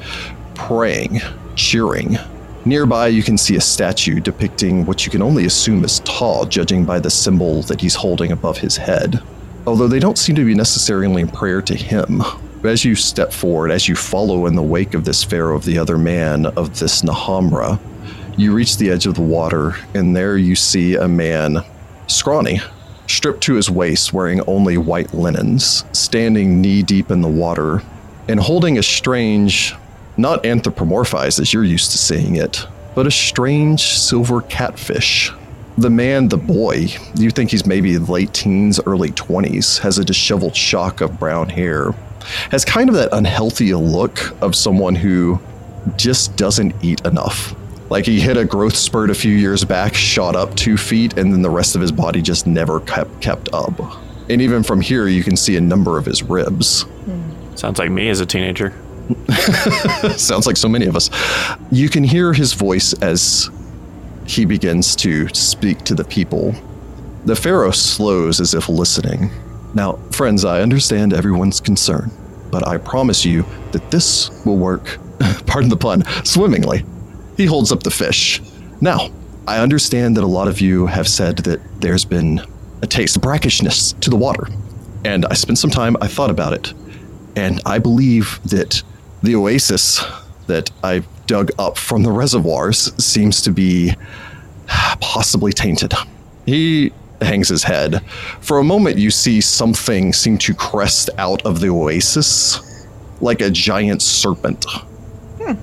praying, cheering. Nearby, you can see a statue depicting what you can only assume is Ptah, judging by the symbol that he's holding above his head. Although they don't seem to be necessarily in prayer to him. As you step forward, as you follow in the wake of this pharaoh of the other man, of this Nahamra, you reach the edge of the water, and there you see a man, scrawny, stripped to his waist, wearing only white linens, standing knee deep in the water, and holding a strange, not anthropomorphized as you're used to seeing it, but a strange silver catfish. The man, the boy, you think he's maybe late teens, early 20s, has a disheveled shock of brown hair, has kind of that unhealthy look of someone who just doesn't eat enough. Like he hit a growth spurt a few years back, shot up two feet, and then the rest of his body just never kept kept up. And even from here, you can see a number of his ribs. Sounds like me as a teenager. Sounds like so many of us. You can hear his voice as he begins to speak to the people. The Pharaoh slows as if listening. Now, friends, I understand everyone's concern, but I promise you that this will work, pardon the pun, swimmingly. He holds up the fish. Now, I understand that a lot of you have said that there's been a taste of brackishness to the water. And I spent some time, I thought about it. And I believe that the oasis that I dug up from the reservoirs seems to be possibly tainted. He hangs his head. For a moment, you see something seem to crest out of the oasis like a giant serpent. Hmm.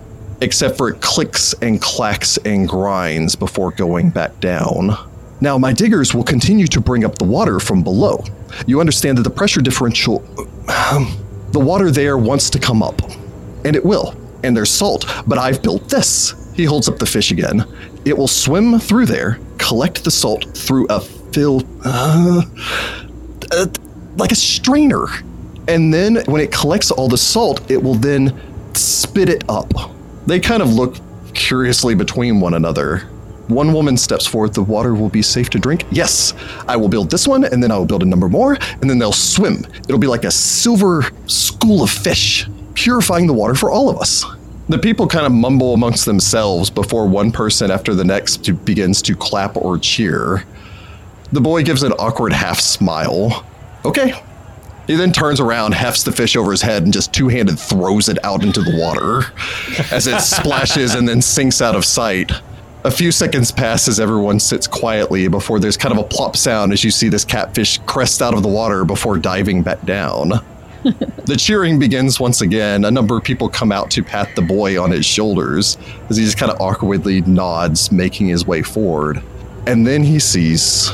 Except for it clicks and clacks and grinds before going back down. Now, my diggers will continue to bring up the water from below. You understand that the pressure differential. the water there wants to come up. And it will. And there's salt. But I've built this. He holds up the fish again. It will swim through there, collect the salt through a fill. Uh, uh, like a strainer. And then when it collects all the salt, it will then spit it up. They kind of look curiously between one another. One woman steps forward, the water will be safe to drink. Yes, I will build this one, and then I will build a number more, and then they'll swim. It'll be like a silver school of fish, purifying the water for all of us. The people kind of mumble amongst themselves before one person after the next to, begins to clap or cheer. The boy gives an awkward half smile. Okay. He then turns around, hefts the fish over his head, and just two handed throws it out into the water as it splashes and then sinks out of sight. A few seconds pass as everyone sits quietly before there's kind of a plop sound as you see this catfish crest out of the water before diving back down. The cheering begins once again. A number of people come out to pat the boy on his shoulders as he just kind of awkwardly nods, making his way forward. And then he sees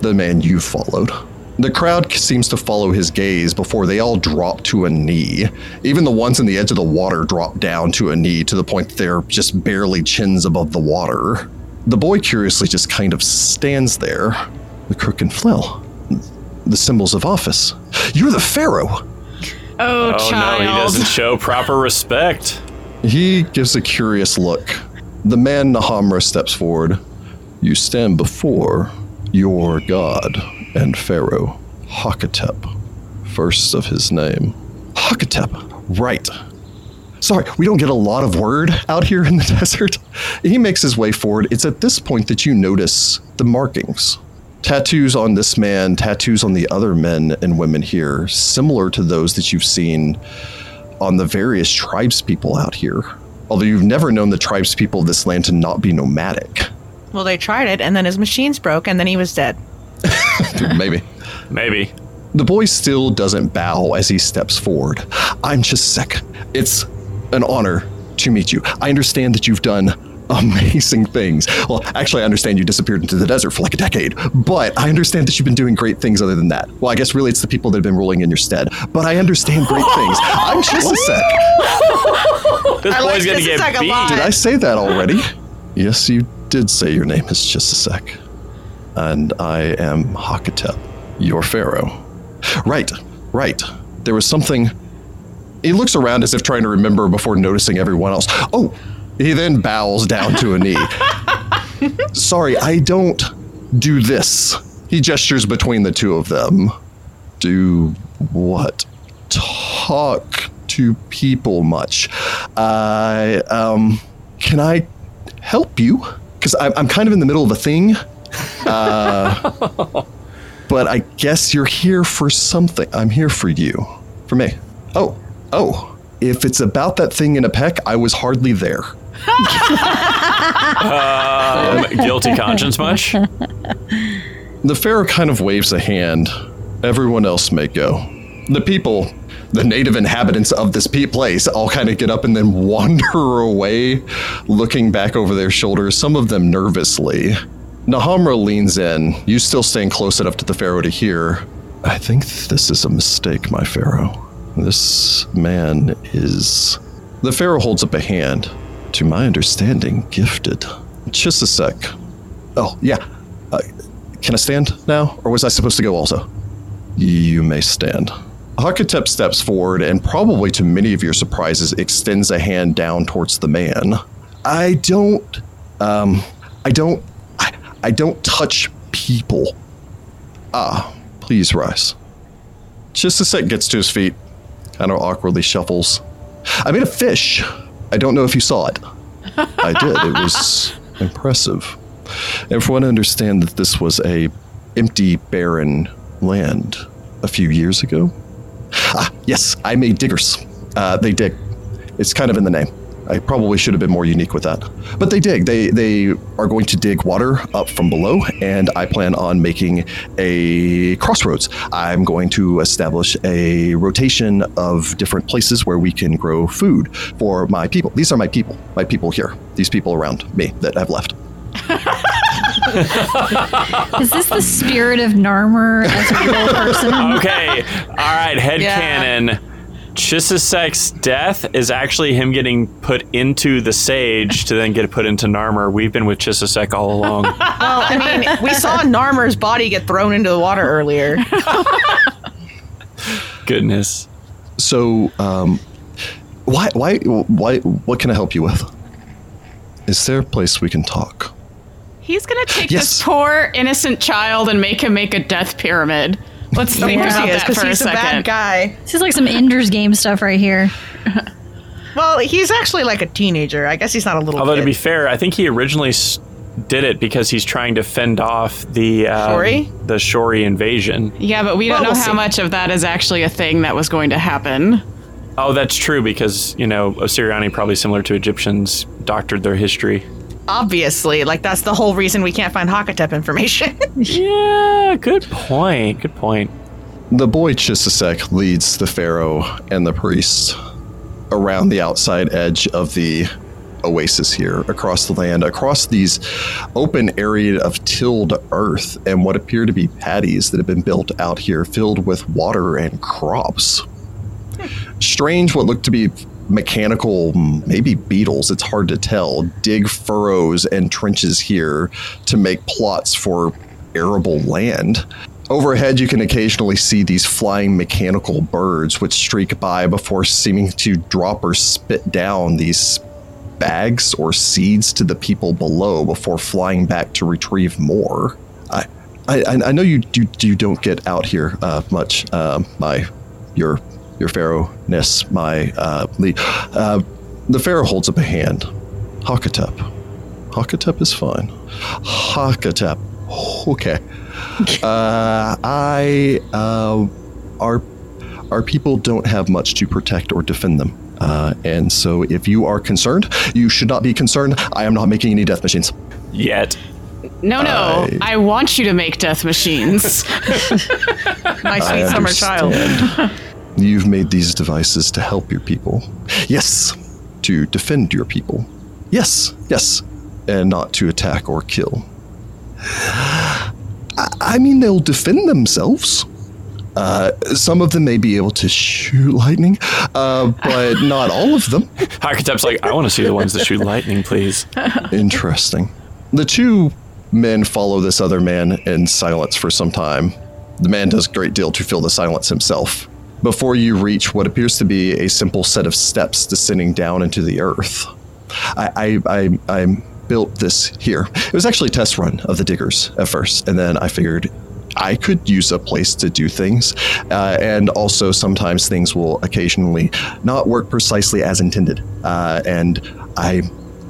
the man you followed. The crowd seems to follow his gaze before they all drop to a knee. Even the ones in the edge of the water drop down to a knee to the point that they're just barely chins above the water. The boy curiously just kind of stands there. The crook and flail. The symbols of office. You're the Pharaoh! Oh, Oh child. no, he doesn't show proper respect. He gives a curious look. The man Nahamra steps forward. You stand before your god and pharaoh, Hakotep, first of his name. Hakotep, right. Sorry, we don't get a lot of word out here in the desert. He makes his way forward. It's at this point that you notice the markings. Tattoos on this man, tattoos on the other men and women here, similar to those that you've seen on the various tribes people out here. Although you've never known the tribes people of this land to not be nomadic. Well, they tried it, and then his machines broke, and then he was dead. Maybe. Maybe. The boy still doesn't bow as he steps forward. I'm Chisisek. It's an honor to meet you. I understand that you've done amazing things. Well, actually, I understand you disappeared into the desert for like a decade, but I understand that you've been doing great things other than that. Well, I guess really it's the people that have been ruling in your stead, but I understand great things. I'm Chisisek. This I like boy's gonna this get beat. Did I say that already? Yes, you did say your name is Chisisek. And I am Hakotep, your pharaoh. Right, right. There was something. He looks around as if trying to remember before noticing everyone else. Oh, he then bows down to a knee. Sorry, I don't do this. He gestures between the two of them. Do what? Talk to people much. I, um, can I help you? Because I'm, I'm kind of in the middle of a thing. Uh, but I guess you're here for something. I'm here for you. For me. Oh, oh. If it's about that thing in a peck, I was hardly there. Um, guilty conscience much? The pharaoh kind of waves a hand. Everyone else may go. The people, the native inhabitants of this place, all kind of get up and then wander away, looking back over their shoulders, some of them nervously. Nahamra leans in. You still staying close enough to the pharaoh to hear. I think this is a mistake, my pharaoh. This man is. The pharaoh holds up a hand. To my understanding, gifted. Chisisek. Oh, yeah. Uh, can I stand now, or was I supposed to go also? You may stand. Hakotep steps forward and, probably to many of your surprises, extends a hand down towards the man. I don't, um, I don't, I, I don't touch people. Ah, please rise. Chisisek gets to his feet, kind of awkwardly shuffles. I made a fish. I don't know if you saw it. I did. It was impressive. Everyone understand that this was a empty, barren land a few years ago. Ah, yes, I made diggers. Uh, they dig. It's kind of in the name. I probably should have been more unique with that, but they dig. They they are going to dig water up from below, and I plan on making a crossroads. I'm going to establish a rotation of different places where we can grow food for my people. These are my people. My people here. These people around me that have left. Is this the spirit of Narmer as a real person? Okay. All right. Headcanon. Chisisek's death is actually him getting put into the sage to then get put into Narmer. We've been with Chisisek all along. Well, I mean, we saw Narmer's body get thrown into the water earlier. Goodness. So, um, why, why, why, what can I help you with? Is there a place we can talk? He's gonna take Yes. this poor innocent child and make him make a death pyramid. Let's Of think about he is, that because for a he's a second. bad guy. This is like some Ender's Game stuff right here. Well, he's actually like a teenager. I guess he's not a little Although kid. to be fair, I think he originally did it because he's trying to fend off the um, Shory? the Shory invasion. Yeah, but we don't Well, know we'll how see. much of that is actually a thing that was going to happen. Oh, that's true because you know Osiriani, probably similar to Egyptians, doctored their history. Obviously, like that's the whole reason we can't find Hakotep information. Yeah, good point. Good point. The boy Chisisek leads the pharaoh and the priest around the outside edge of the oasis here, across the land, across these open area of tilled earth and what appear to be paddies that have been built out here, filled with water and crops. Strange, what looked to be mechanical, maybe beetles, it's hard to tell, dig furrows and trenches here to make plots for arable land. Overhead, you can occasionally see these flying mechanical birds which streak by before seeming to drop or spit down these bags or seeds to the people below before flying back to retrieve more. I, I, I know you, you, you don't get out here uh, much, uh, my your your pharaohness, my uh, lead. Uh, the pharaoh holds up a hand. Hakotep. Hakotep is fine. Hakotep. Okay. Uh, I uh, our our people don't have much to protect or defend them. Uh, and so, if you are concerned, you should not be concerned. I am not making any death machines. Yet. No, no, I- I, want you to make death machines. My sweet summer child. You've made these devices to help your people. Yes, to defend your people. Yes, yes, and not to attack or kill. I, I mean, they'll defend themselves. Uh, some of them may be able to shoot lightning, uh, but not all of them. Hakotep's like, I want to see the ones that shoot lightning, please. Interesting. The two men follow this other man in silence for some time. The man does a great deal to fill the silence himself. Before you reach what appears to be a simple set of steps descending down into the earth. I, I, I, I built this here. It was actually a test run of the diggers at first, and then I figured I could use a place to do things. Uh, and also, sometimes things will occasionally not work precisely as intended. Uh, and I.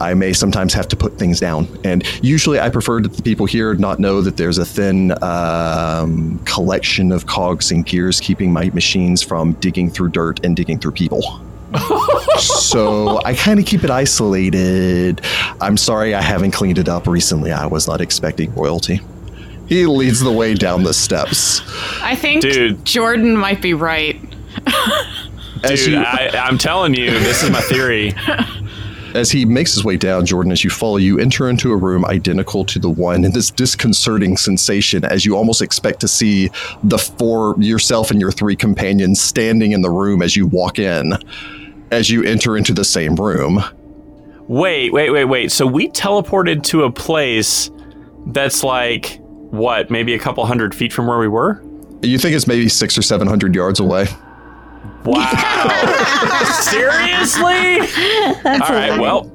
I may sometimes have to put things down, and usually I prefer that the people here not know that there's a thin um, collection of cogs and gears keeping my machines from digging through dirt and digging through people so I kind of keep it isolated. I'm sorry I haven't cleaned it up recently. I was not expecting royalty. He leads the way down the steps. I think Dude. Jordan might be right. Dude, you, I, I'm telling you, this is my theory. as he makes his way down, Jordan, as you follow, you enter into a room identical to the one, and this disconcerting sensation as you almost expect to see the four, yourself and your three companions standing in the room as you walk in, as you enter into the same room. Wait, wait, wait, wait. So we teleported to a place that's like, what, maybe a couple hundred feet from where we were? You think it's maybe six or seven hundred yards away. Wow. Seriously? All right, well,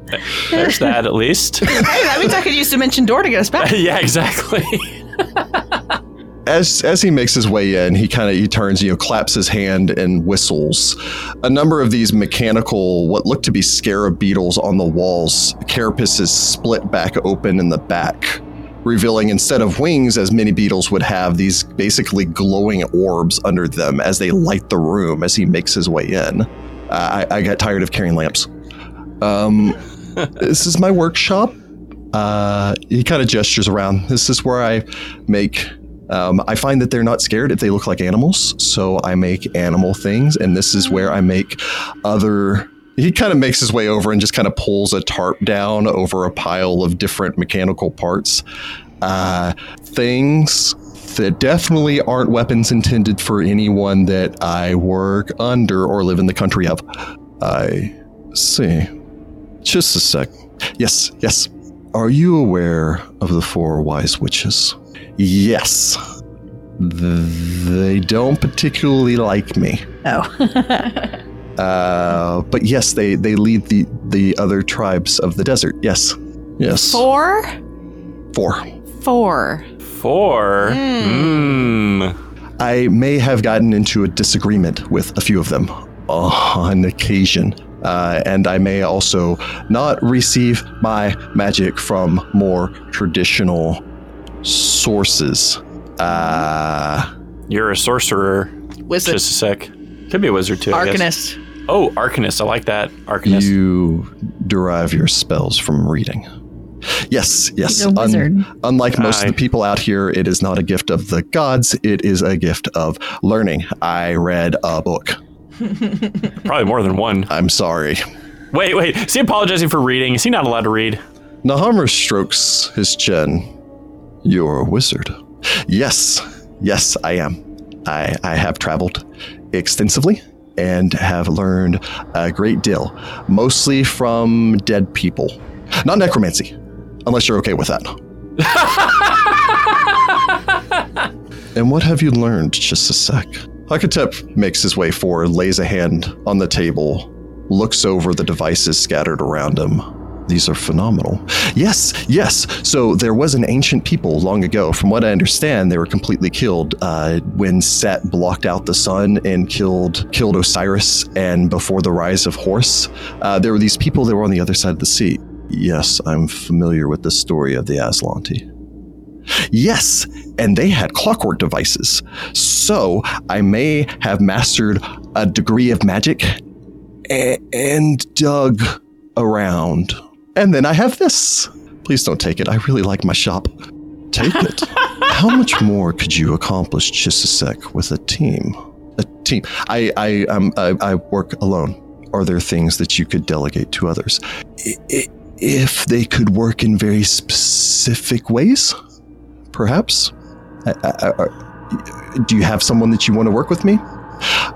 there's that at least. Hey, that means I could use Dimension Door to get us back. yeah, exactly. as as he makes his way in, he kind of he turns, you know, claps his hand and whistles. A number of these mechanical, what look to be scarab beetles on the walls, carapaces split back open in the back, revealing instead of wings, as many beetles would have, these basically glowing orbs under them as they light the room as he makes his way in. Uh, I, I got tired of carrying lamps. Um, this is my workshop. Uh, he kind of gestures around. This is where I make. Um, I find that they're not scared if they look like animals, so I make animal things, and this is where I make other. He kind of makes his way over and just kind of pulls a tarp down over a pile of different mechanical parts. Uh, things that definitely aren't weapons intended for anyone that I work under or live in the country of. I see. Chisisek. Yes, yes. Are you aware of the four wise witches? Yes. They don't particularly like me. Oh. Uh, but yes, they, they lead the, the other tribes of the desert. Yes. Yes. Four? Four. Four. Four. Hmm. I may have gotten into a disagreement with a few of them on occasion. Uh, and I may also not receive my magic from more traditional sources. Uh, You're a sorcerer. Wizard. Chisisek. Could be a wizard too. I guess. Arcanist. Oh, Arcanist. I like that. Arcanist. you derive your spells from reading. Yes, yes. He's a wizard. unlike most Aye. of the people out here, it is not a gift of the gods. It is a gift of learning. I read a book. Probably more than one. I'm sorry. Wait, wait. Is he apologizing for reading? Is he not allowed to read? Nahamra strokes his chin. You're a wizard. Yes, yes, I am. I, I have traveled extensively and have learned a great deal, mostly from dead people. Not necromancy, unless you're okay with that. and what have you learned? Just a sec. Hakotep makes his way forward, lays a hand on the table, looks over the devices scattered around him. These are phenomenal. Yes, yes. So there was an ancient people long ago. From what I understand, they were completely killed uh, when Set blocked out the sun and killed killed Osiris. And before the rise of Horus, uh, there were these people that were on the other side of the sea. Yes, I'm familiar with the story of the Azlanti. Yes, and they had clockwork devices. So I may have mastered a degree of magic a- and dug around. And then I have this. Please don't take it. I really like my shop. Take it. How much more could you accomplish Chisisek with a team? A team. I I um I, I work alone. Are there things that you could delegate to others? If they could work in very specific ways, perhaps. I, I, do you have someone that you want to work with me?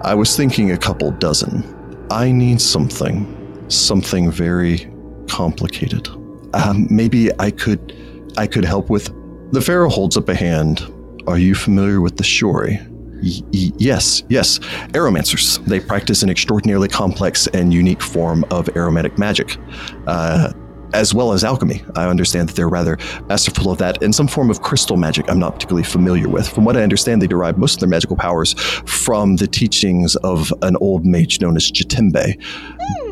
I was thinking a couple dozen. I need something, something very complicated. Um, maybe I could, I could help with. The pharaoh holds up a hand. Are you familiar with the Shory? Y- y- yes, yes. Aeromancers. They practice an extraordinarily complex and unique form of aromatic magic. Uh, as well as alchemy. I understand that they're rather masterful of that, and some form of crystal magic I'm not particularly familiar with. From what I understand, they derive most of their magical powers from the teachings of an old mage known as Jatembe.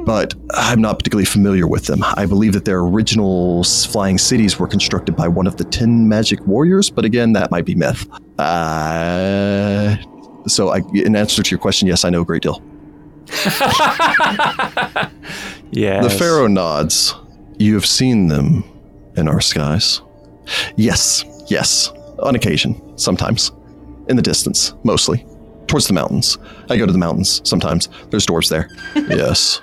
But I'm not particularly familiar with them. I believe that their original flying cities were constructed by one of the ten magic warriors, but again, that might be myth. Uh, so, I, in answer to your question, yes, I know a great deal. Yeah. The Pharaoh nods. You have seen them in our skies. Yes, yes. On occasion, sometimes. In the distance, mostly. Towards the mountains. I go to the mountains sometimes. There's dwarves there. yes.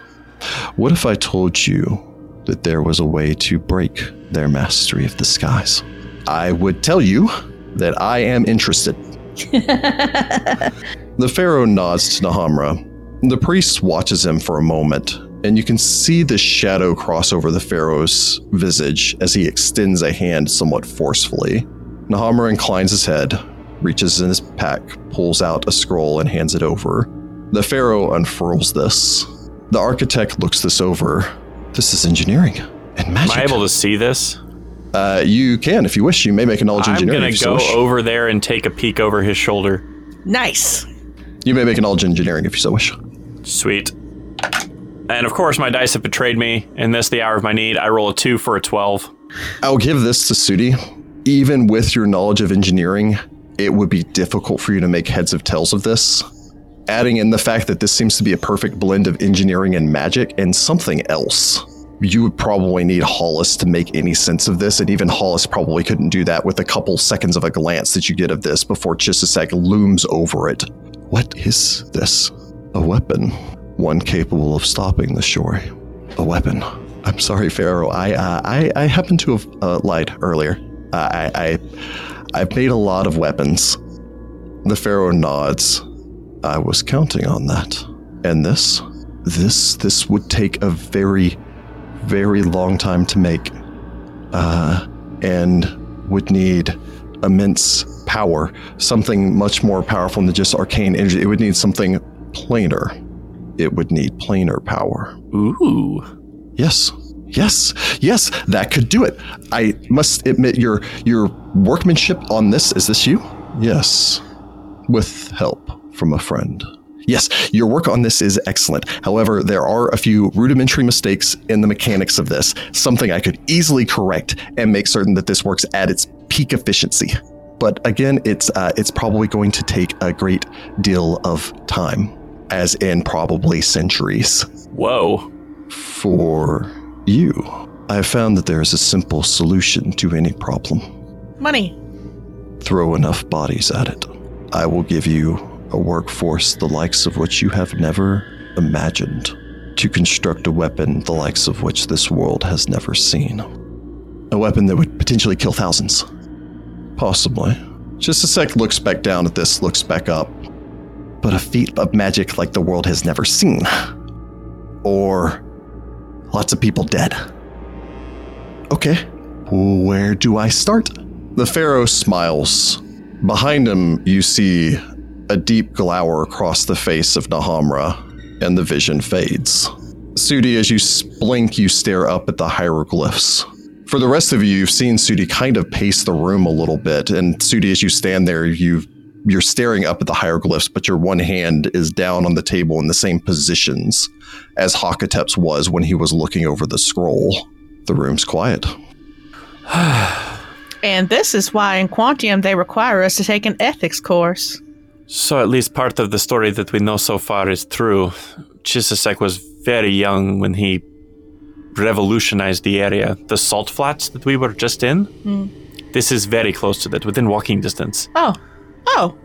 What if I told you that there was a way to break their mastery of the skies? I would tell you that I am interested. The Pharaoh nods to Nahamra. The priest watches him for a moment, and you can see the shadow cross over the Pharaoh's visage as he extends a hand somewhat forcefully. Nahamra inclines his head, reaches in his pack, pulls out a scroll, and hands it over. The Pharaoh unfurls this. The architect looks this over. This is engineering and magic. Am magic. I able to see this? uh, you can, if you wish. You may make a knowledge engineering. I'm gonna if so go wish. over there and take a peek over his shoulder. Nice. You may make a knowledge engineering if you so wish. Sweet. And of course, my dice have betrayed me. In this, the hour of my need, I roll a two for a twelve. I'll give this to Sudi. Even with your knowledge of engineering, it would be difficult for you to make heads of tails of this. Adding in the fact that this seems to be a perfect blend of engineering and magic and something else. You would probably need Hollis to make any sense of this, and even Hollis probably couldn't do that with a couple seconds of a glance that you get of this before Chisisek looms over it. What is this? A weapon. One capable of stopping the shore. A weapon. I'm sorry, Pharaoh. I uh, I, I happened to have uh, lied earlier. Uh, I, I I've made a lot of weapons. The Pharaoh nods. I was counting on that. And this, this, this would take a very, very long time to make, uh, and would need immense power, something much more powerful than just arcane energy. It would need something planar. It would need planar power. Ooh. Yes. Yes. Yes, that could do it. I must admit your your workmanship on this is this you? Yes. With help from a friend. Yes, your work on this is excellent. However, there are a few rudimentary mistakes in the mechanics of this, something I could easily correct and make certain that this works at its peak efficiency. But again, it's uh, it's probably going to take a great deal of time, as in probably centuries Whoa. for you. I have found that there is a simple solution to any problem. Money. Throw enough bodies at it. I will give you a workforce the likes of which you have never imagined to construct a weapon the likes of which this world has never seen. A weapon that would potentially kill thousands. Possibly. Chisisek looks back down at this, looks back up. But a feat of magic like the world has never seen. Or lots of people dead. Okay, where do I start? The Pharaoh smiles. Behind him, you see a deep glower across the face of Nahamra, and the vision fades. Sudi, as you blink, you stare up at the hieroglyphs. For the rest of you, you've seen Sudi kind of pace the room a little bit, and Sudi, as you stand there, you you're staring up at the hieroglyphs, but your one hand is down on the table in the same positions as Hakotep's was when he was looking over the scroll. The room's quiet. And this is why in Quantium they require us to take an ethics course. So at least part of the story that we know so far is true. Chisisek was very young when he revolutionized the area. The salt flats that we were just in, hmm. this is very close to that, within walking distance. Oh. Oh.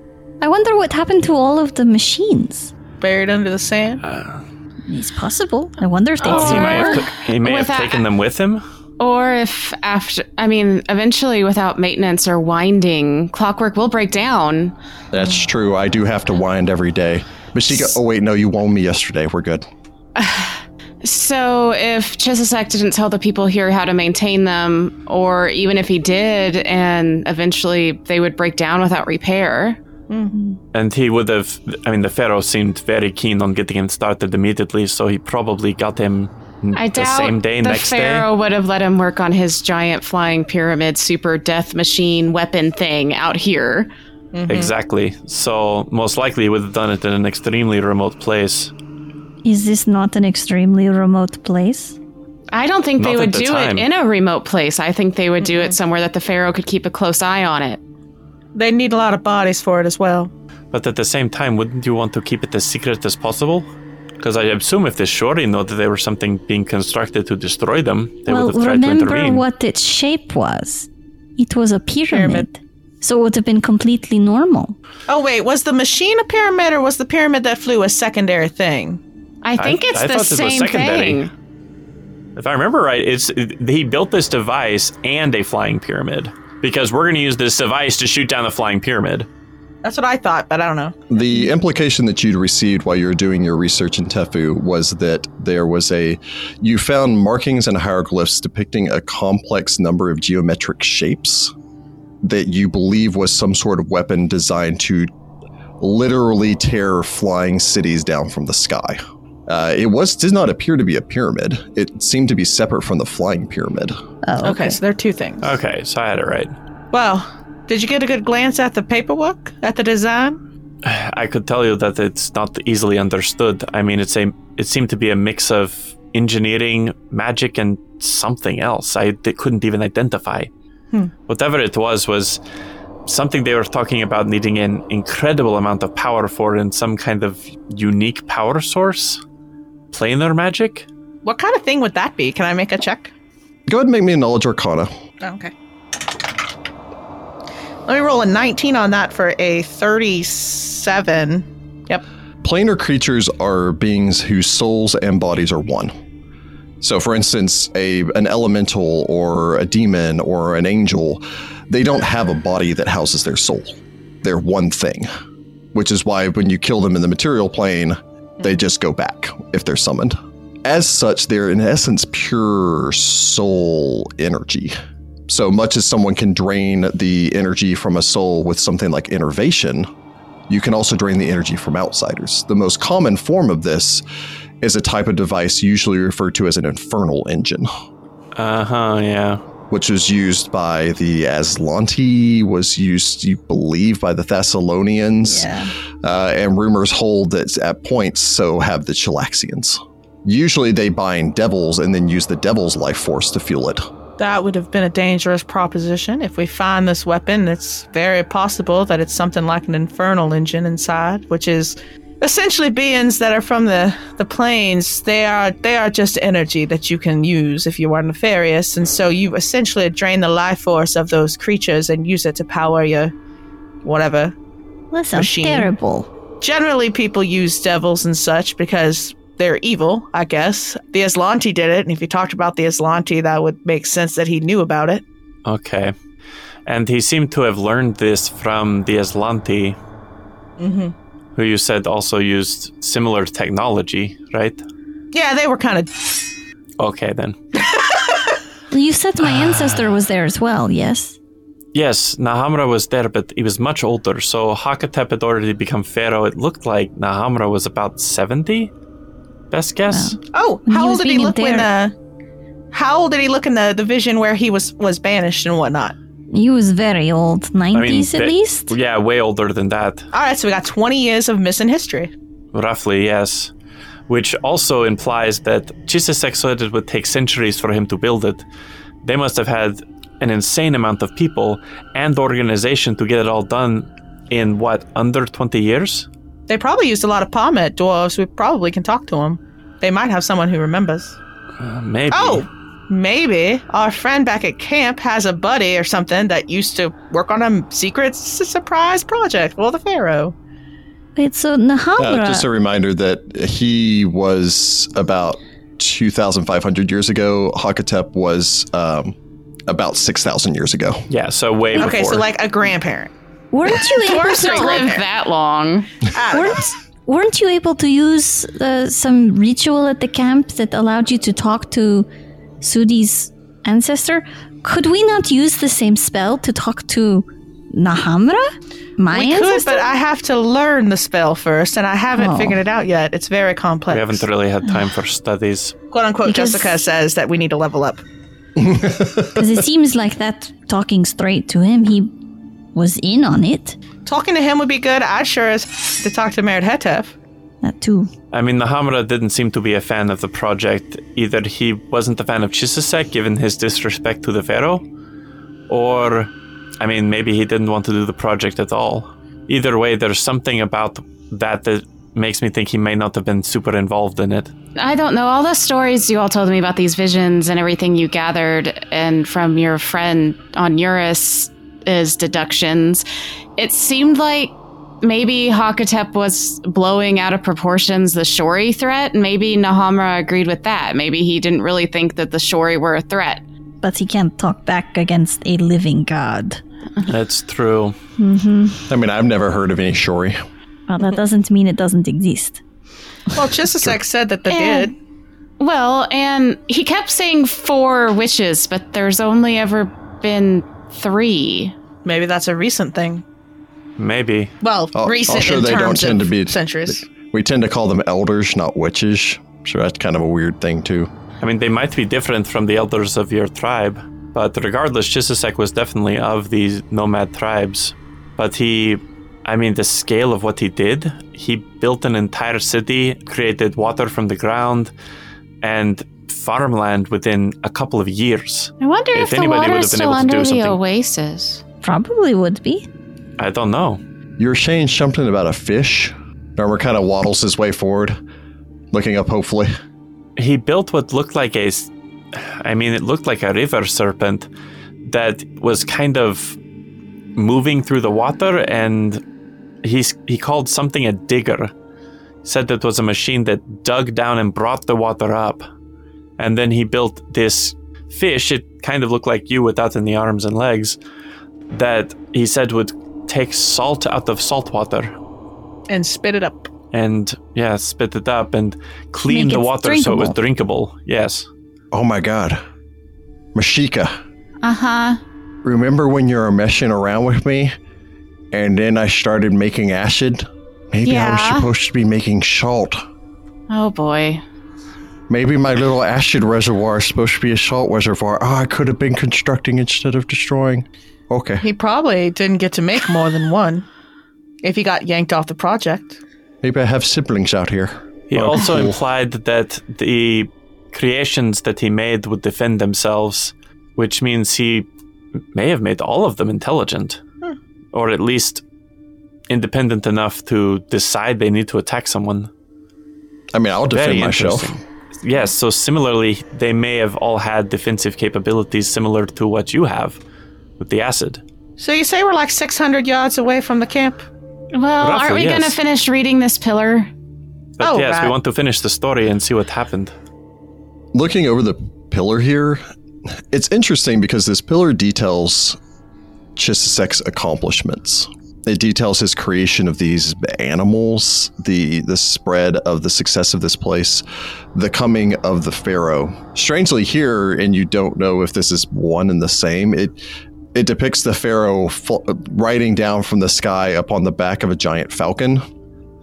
I wonder what happened to all of the machines. Buried under the sand. Uh, it's possible. I wonder if they Oh. He may have, he may have taken them with him. Or if after, I mean, eventually without maintenance or winding, clockwork will break down. That's true. I do have to wind every day. Bashika, oh wait, no, you wound me yesterday. We're good. So if Chisisek didn't tell the people here how to maintain them, or even if he did, and eventually they would break down without repair. Mm-hmm. And he would have, I mean, the Pharaoh seemed very keen on getting him started immediately, so he probably got him n- I the doubt same day, the next Pharaoh would have let him work on his giant flying pyramid super death machine weapon thing out here. day. Exactly. So most likely he would have done it in an extremely remote place. Is this not an extremely remote place? I don't think they would the do time. it in a remote place. I think they would do it mm-hmm. somewhere that the Pharaoh could keep a close eye on it. They need a lot of bodies for it as well. But at the same time, wouldn't you want to keep it as secret as possible? Because I assume if the Shory know that there was something being constructed to destroy them, they well, would have tried to remember intervene. what its shape was. It was a pyramid. So it would have been completely normal. Oh wait, was the machine a pyramid or was the pyramid that flew a secondary thing? I think it's I the thought this was same secondary. thing. If I remember right, it's he built this device and a flying pyramid because we're going to use this device to shoot down the flying pyramid. That's what I thought, but I don't know. The implication that you'd received while you were doing your research in Tephu was that there was a. You found markings and hieroglyphs depicting a complex number of geometric shapes that you believe was some sort of weapon designed to literally tear flying cities down from the sky. Uh, it was did not appear to be a pyramid. It seemed to be separate from the flying pyramid. Oh, Okay, so there are two things. Okay, so I had it right. Well, did you get a good glance at the paperwork, at the design? I could tell you that it's not easily understood. I mean, it's a it seemed to be a mix of engineering, magic, and something else. I d- couldn't even identify. Whatever it was was something they were talking about needing an incredible amount of power for in some kind of unique power source. Planar magic. What kind of thing would that be? Can I make a check? Go ahead and make me a knowledge arcana. Oh, okay. Let me roll a 19 on that for a 37. Yep. Planar creatures are beings whose souls and bodies are one. So, for instance, a an elemental or a demon or an angel, they don't have a body that houses their soul. They're one thing, which is why when you kill them in the material plane, they just go back if they're summoned. As such, they're in essence pure soul energy. So much as someone can drain the energy from a soul with something like enervation, you can also drain the energy from outsiders. The most common form of this is a type of device usually referred to as an infernal engine, Uh huh. Yeah. Which was used by the Azlanti, was used, you believe, by the Thassilonians, Yeah. uh, and rumors hold that at points so have the Chelaxians. Usually they bind devils and then use the devil's life force to fuel it. That would have been a dangerous proposition. If we find this weapon, it's very possible that it's something like an infernal engine inside, which is essentially beings that are from the, the planes. They are they are just energy that you can use if you are nefarious, and so you essentially drain the life force of those creatures and use it to power your whatever. That sounds Machine. terrible. Generally, people use devils and such because they're evil, I guess. The Azlanti did it, and if you talked about the Azlanti, that would make sense that he knew about it. Okay. And he seemed to have learned this from the Azlanti, mm-hmm. Who you said also used similar technology, right? Yeah, they were kind of. Okay, then. You said my ancestor was there as well, yes? Yes, Nahamra was there, but he was much older. So Hakotep had already become pharaoh. It looked like Nahamra was about 70, best guess. Oh, When how old did he being look when there- the? How old did he look in the, the vision where he was was banished and whatnot? He was very old, 90s at ve- least? Yeah, way older than that. All right, so we got twenty years of missing history. Roughly, yes. Which also implies that Chisisek said it would take centuries for him to build it. They must have had an insane amount of people and organization to get it all done in what, under 20 years? They probably used a lot of Pahmet dwarves. We probably can talk to them. They might have someone who remembers. Uh, maybe. Oh, maybe our friend back at camp has a buddy or something that used to work on a secret s- surprise project for the Pharaoh. Wait, so Uh, just a reminder that he was about 2,500 years ago. Hakotep was um, about 6,000 years ago. Yeah, so way before. Okay, so like a grandparent. weren't you able to don't Don't live that long. I don't know. weren't, weren't you able to use uh, some ritual at the camp that allowed you to talk to Sudi's ancestor? Could we not use the same spell to talk to Nahamra? My We could, but I have to learn the spell first, and I haven't Oh. figured it out yet. It's very complex. we haven't really had time for studies. Quote unquote, Because- Jessica says that we need to level up. Because it seems like that talking straight to him, he was in on it. Talking to him would be good. I'd sure as to talk to Merid Hetef. That too. I mean, Nahamra didn't seem to be a fan of the project. Either he wasn't a fan of Chisisek, given his disrespect to the Pharaoh, or, I mean, maybe he didn't want to do the project at all. Either way, there's something about that that makes me think he may not have been super involved in it. I don't know. All the stories you all told me about these visions and everything you gathered and from your friend on Eurus is deductions. It seemed like maybe Hakotep was blowing out of proportions the Shory threat. Maybe Nahamra agreed with that. Maybe he didn't really think that the Shory were a threat. But he can't talk back against a living god. That's true. Mm-hmm. I mean, I've never heard of any Shory. Well, that doesn't mean it doesn't exist. Well, Chisisek said that they And- did. Well, and he kept saying four wishes, but there's only ever been three. Maybe that's a recent thing. Maybe. Well, I'll, recent I'll sure in they terms don't tend of to be centuries. We tend to call them elders, not witches. So that's kind of a weird thing too. I mean, they might be different from the elders of your tribe, but regardless, Chisisek was definitely of these nomad tribes. But he, I mean, the scale of what he did, he built an entire city, created water from the ground, and farmland within a couple of years. I wonder If if, the anybody would have been still able to do under the something. oasis. Probably would be. I don't know. You were saying something about a fish. Narmer kind of waddles his way forward, looking up hopefully. He built what looked like a. I mean, it looked like a river serpent that was kind of moving through the water, and he's he called something a digger. Said that was a machine that dug down and brought the water up, and then he built this fish. It kind of looked like you without any arms and legs. That he said would take salt out of salt water and spit it up. and yeah, spit it up and clean Make the it water so it was drinkable. drinkable. Yes. Oh my god. Masika. Uh huh. Remember when you were messing around with me? And then I started making acid? Maybe I was supposed to be making salt. Oh boy. Maybe my little acid reservoir is supposed to be a salt reservoir. Oh, I could have been constructing instead of destroying. Okay. He probably didn't get to make more than one if he got yanked off the project. Maybe I have siblings out here. He Oh, also cool. implied that the creations that he made would defend themselves, which means he may have made all of them intelligent, hmm. or at least independent enough to decide they need to attack someone. I mean, I'll defend Very myself. Yes, so similarly, they may have all had defensive capabilities similar to what you have with the acid. So you say we're like 600 yards away from the camp? Well, Roughly, aren't we yes. gonna finish reading this pillar? But Oh, yes, we want to finish the story and see what happened. Looking over the pillar here, it's interesting because this pillar details Chisisek's accomplishments. It details his creation of these animals, the the spread of the success of this place, the coming of the pharaoh. Strangely, here, and you don't know if this is one and the same. It it depicts the pharaoh fl- riding down from the sky upon the back of a giant falcon.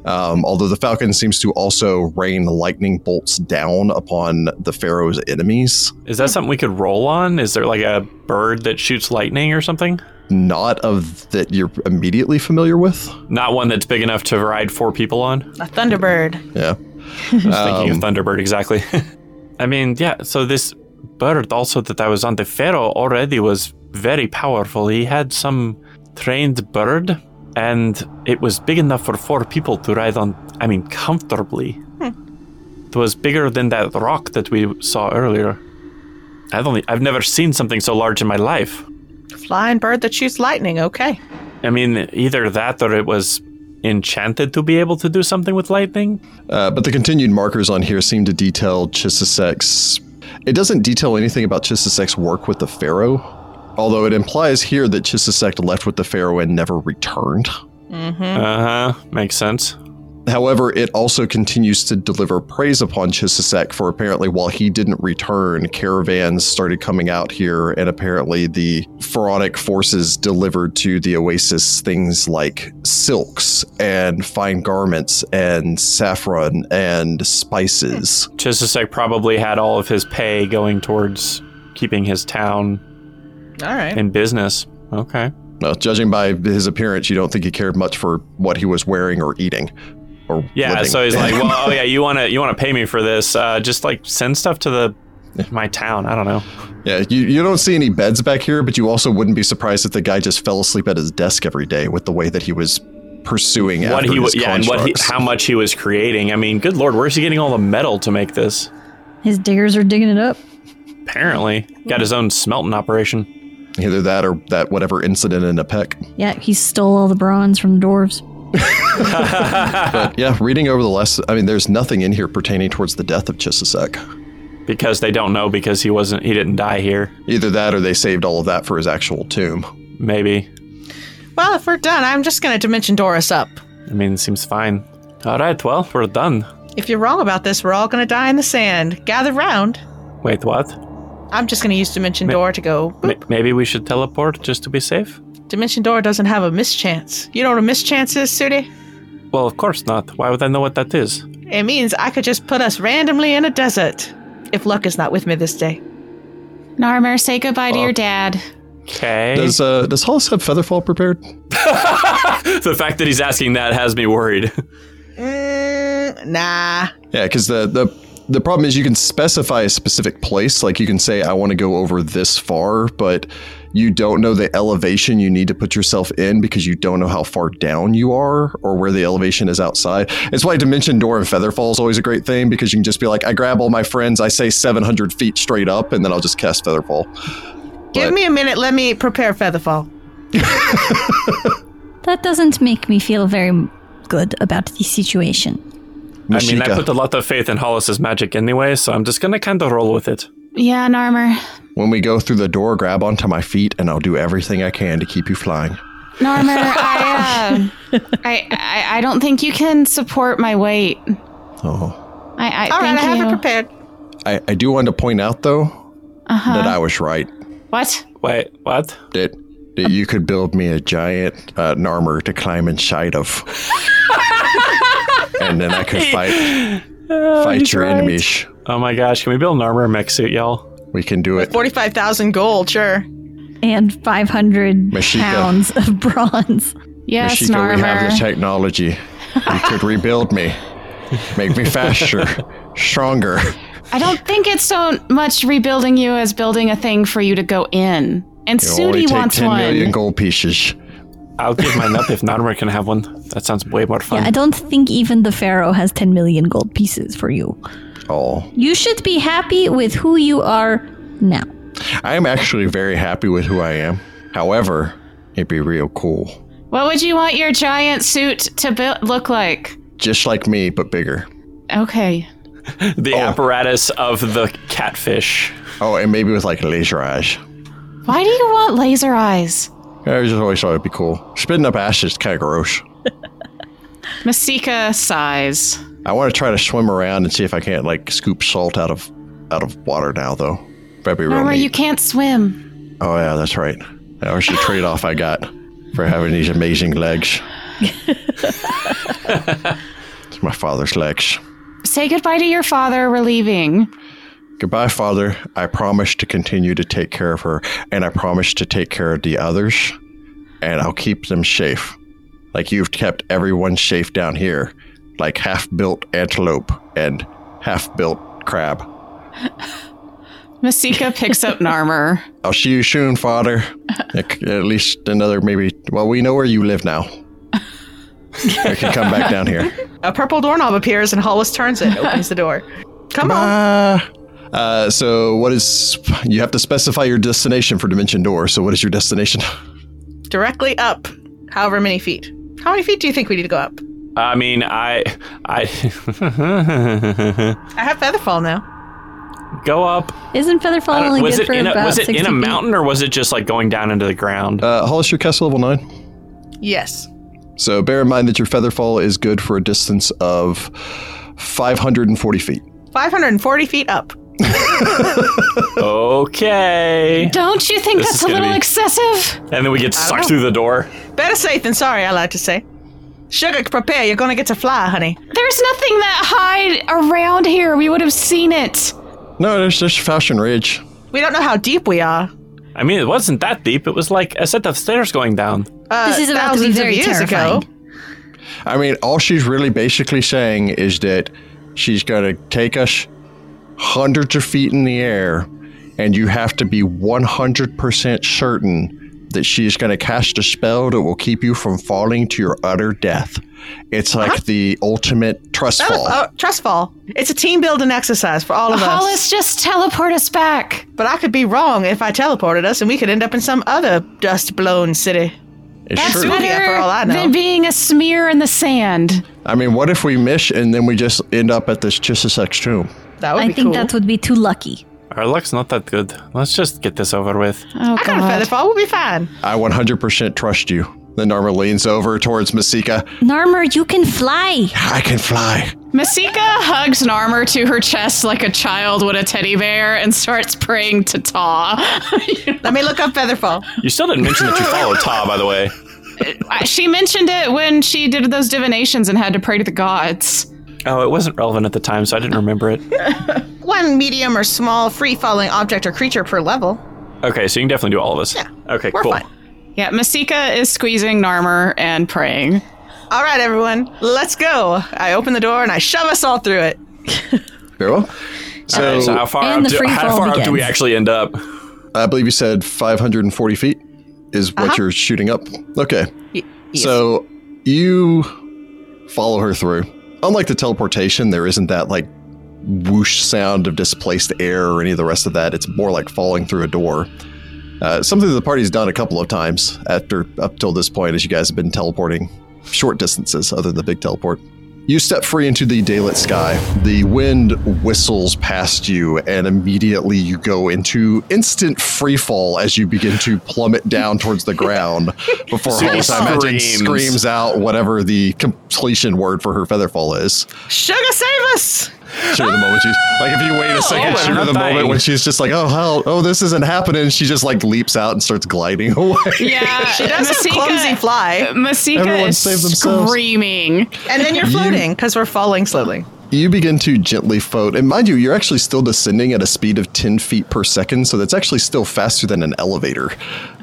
Um, although the falcon seems to also rain lightning bolts down upon the pharaoh's enemies. Is that something we could roll on? Is there like a bird that shoots lightning or something? Not of that you're immediately familiar with. Not one that's big enough to ride four people on? A Thunderbird. Yeah. I Thinking Um, of Thunderbird, exactly. I mean, yeah, so this bird also that I was on, the Pharaoh already was very powerful. He had some trained bird, and it was big enough for four people to ride on, I mean, comfortably. It was bigger than that rock that we saw earlier. I've only, I've never seen something so large in my life. Flying bird that shoots lightning. Okay. I mean, either that or it was enchanted to be able to do something with lightning. Uh, but the continued markers on here seem to detail Chisisek's. It doesn't detail anything about Chisisek's work with the pharaoh, although it implies here that Chisisek left with the pharaoh and never returned. Uh huh. Makes sense. However, it also continues to deliver praise upon Chisisek for apparently while he didn't return, caravans started coming out here, and apparently the pharaonic forces delivered to the oasis things like silks and fine garments and saffron and spices. Chisisek probably had all of his pay going towards keeping his town All right. in business. Okay. Now, judging by his appearance, you don't think he cared much for what he was wearing or eating. Or Yeah, living. so he's like, well, oh yeah, you want to you want to pay me for this? Uh, just like send stuff to the my town. I don't know. Yeah, you, you don't see any beds back here, but you also wouldn't be surprised if the guy just fell asleep at his desk every day with the way that he was pursuing What after he was, yeah, and what he, how much he was creating. I mean, good lord, where's he getting all the metal to make this? His diggers are digging it up. Apparently, got his own smelting operation. Either that or that whatever incident in Apec. Yeah, he stole all the bronze from the dwarves. But yeah, reading over the last, I mean, there's nothing in here pertaining towards the death of Chisisek. Because they don't know because he wasn't he didn't die here. Either that or they saved all of that for his actual tomb. Maybe. Well, if we're done, I'm just going to Dimension Doris up. I mean, seems fine. All right, well, we're done. If you're wrong about this, we're all going to die in the sand. Gather round. Wait, what? I'm just going to use Dimension Door to go. Ma- maybe we should teleport just to be safe? Dimension Door doesn't have a mischance. You know what a mischance is, Sudi? Well, of course not. Why would I know what that is? It means I could just put us randomly in a desert. If luck is not with me this day. Narmer, say goodbye to your dad. Okay. Does uh, does Hollis have Featherfall prepared? the fact that he's asking that has me worried. Mm, nah. Yeah, because the, the the problem is you can specify a specific place. Like you can say, I want to go over this far, but you don't know the elevation you need to put yourself in because you don't know how far down you are or where the elevation is outside. It's why Dimension Door and Featherfall is always a great thing because you can just be like, I grab all my friends, I say 700 feet straight up, and then I'll just cast Featherfall. Give But- me a minute. Let me prepare Featherfall. That doesn't make me feel very good about the situation. I mean, I put a lot of faith in Hollis's magic anyway, so I'm just gonna kind of roll with it. Yeah, Narmer. when we go through the door, grab onto my feet, and I'll do everything I can to keep you flying. Narmer, I, uh, I, I, I don't think you can support my weight. Oh. I, I All right, thank I have you. it prepared. I, I do want to point out, though, Uh-huh. that I was right. What? Wait, what? that that you could build me a giant uh, Narmer to climb inside of, and then I could fight oh, fight your right. enemies. Oh my gosh, can we build an armor mech suit, y'all? We can do it. Forty-five thousand gold, sure. And 500 pounds of bronze. Yes, Masika, we have the technology. You could rebuild me, make me faster, stronger. I don't think it's so much rebuilding you as building a thing for you to go in. And You only Sudi take wants 10 one. million gold pieces. I'll give mine up if Narmer can have one. That sounds way more fun. Yeah, I don't think even the Pharaoh has 10 million gold pieces for you. Oh, You should be happy with who you are now. I am actually very happy with who I am. However, it'd be real cool, What would you want your giant suit to build look like? just like me but bigger. Okay. the oh. apparatus of the catfish. Oh, and maybe with like laser eyes. Why do you want laser eyes? I just always thought it'd be cool. Spitting up ashes is kind of gross. Masika sighs. I want to try to swim around and see if I can't like scoop salt out of out of water now, though. That'd be real Remember, neat. you can't swim. Oh yeah, that's right. That was the trade-off I got for having these amazing legs. it's my father's legs. Say goodbye to your father. We're leaving. Goodbye, father. I promise to continue to take care of her, and I promise to take care of the others, and I'll keep them safe. Like you've kept everyone safe down here, like half-built antelope and half-built crab. Masika picks up Narmer. I'll see you soon, father. At at least another maybe. Well, we know where you live now. I can come back down here. A purple doorknob appears and Hollis turns it, opens the door. Come on. Uh, uh, so what is? You have to specify your destination for Dimension Door. So what is your destination? Directly up, however many feet. How many feet do you think we need to go up? I mean, I, I I have Featherfall now. go up. Isn't Featherfall only was good it for in a, about was it 60 in a feet? mountain or was it just like going down into the ground? Uh, Hollis, your castle level nine. Yes. So bear in mind that your Featherfall is good for a distance of 540 feet. 540 feet up. Okay. Don't you think This that's a little be- excessive? And then we get sucked through the door. Better safe than sorry, I like to say. Sugar, prepare. You're going to get to fly, honey. There's nothing that high around here. We would have seen it. No, there's just Fashion Ridge. We don't know how deep we are. I mean, it wasn't that deep. It was like a set of stairs going down. Uh, This is about to be thousands of very years terrifying. ago. I mean, all she's really basically saying is that she's going to take us hundreds of feet in the air, and you have to be 100% certain that she's going to cast a spell that will keep you from falling to your utter death. It's like the ultimate trust That was- fall. oh, trust fall. It's a team building exercise for all of us. Hollis, just teleport us back. But I could be wrong if I teleported us, and we could end up in some other dust blown city. it's That's true. Suvia, better for all I know. than being a smear in the sand. I mean, what if we miss and then we just end up at this Chisisek tomb? That would I be think cool. that would be too lucky. Our luck's not that good. Let's just get this over with. Oh, oh I got a God. feather fall. We'll be fine. I 100% trust you. Then Narmer leans over towards Masika. Narmer, you can fly. I can fly. Masika hugs Narmer to her chest like a child would a teddy bear and starts praying to Ptah. Let me look up Featherfall. You still didn't mention that you follow Ptah, by the way. Uh, she mentioned it when she did those divinations and had to pray to the gods. Oh, it wasn't relevant at the time, so I didn't remember it. One medium or small free falling object or creature per level. Okay, so you can definitely do all of us. Yeah, Okay, we're cool. fine. Yeah, Masika is squeezing Narmer and praying. All right, everyone, let's go. I open the door and I shove us all through it. Very well. So, All right, so how far, up do, how far up do we actually end up? I believe you said 540 feet is what Uh-huh. you're shooting up. Okay. Y- yes. So you follow her through. Unlike the teleportation, there isn't that like whoosh sound of displaced air or any of the rest of that. It's more like falling through a door. Uh, something that the party's done a couple of times after up till this point, as you guys have been teleporting short distances, other than the big teleport. You step free into the daylit sky. The wind whistles past you, and immediately you go into instant free fall as you begin to plummet down towards the ground. Before Sudi Hollis, I imagine, screams. screams out whatever the completion word for her featherfall is. Sugar, save us! Shoot her the moment she's like, if you wait a second, Oh, shoot her the dying. moment when she's just like, oh hell, oh this isn't happening. She just like leaps out and starts gliding away. Yeah, She does have Masika- clumsy fly. Masika Everyone is save themselves. screaming. And then you're floating because we're falling slowly. You begin to gently float, and mind you, you're actually still descending at a speed of 10 feet per second, so that's actually still faster than an elevator.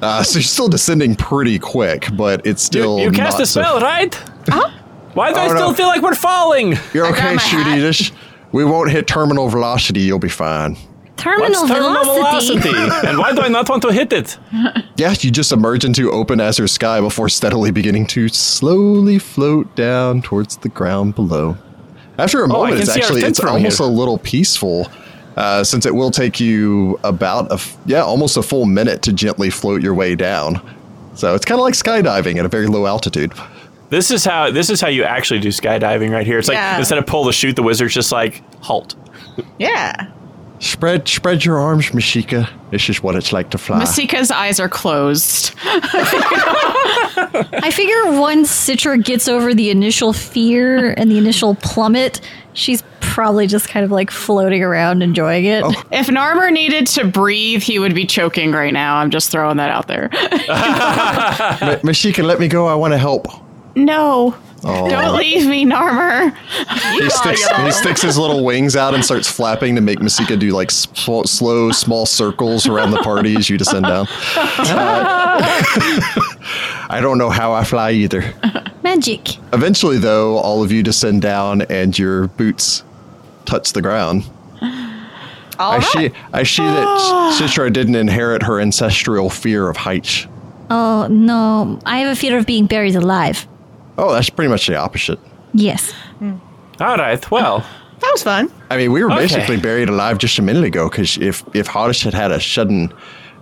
Uh, so you're still descending pretty quick, but it's still. you you cast not a so- spell, right? Huh? Why do I Oh, still no. feel like we're falling? You're okay, my Shooty. Just, we won't hit terminal velocity. You'll be fine. Terminal, What's terminal velocity. velocity? and why do I not want to hit it? Yeah, you just emerge into open azure sky before steadily beginning to slowly float down towards the ground below. After a Oh, moment, can it's actually it's almost here. a little peaceful, uh, since it will take you about a f- yeah almost a full minute to gently float your way down. So it's kind of like skydiving at a very low altitude. This is how this is how you actually do skydiving right here. It's like Yeah. instead of pull the shoot, the wizard's just like halt. Yeah. Spread spread your arms, Masika. This is what it's like to fly. Masika's eyes are closed. I figure once Citra gets over the initial fear and the initial plummet, she's probably just kind of like floating around enjoying it. Oh. If Narmer needed to breathe, he would be choking right now. I'm just throwing that out there. Ma- Mashika, let me go. I want to help. No. Oh. Don't leave me, Narmer. He sticks, he sticks his little wings out and starts flapping to make Masika do like sp- slow, small circles around the party as you descend down. Uh, I don't know how I fly either. Magic. Eventually, though, all of you descend down and your boots touch the ground. All I right. see. I see that Citra didn't inherit her ancestral fear of heights. Oh no, I have a fear of being buried alive. Oh, that's pretty much the opposite. Yes. All right. Well, That was fun. I mean, we were Okay. basically buried alive just a minute ago because if if Hodish had had a sudden,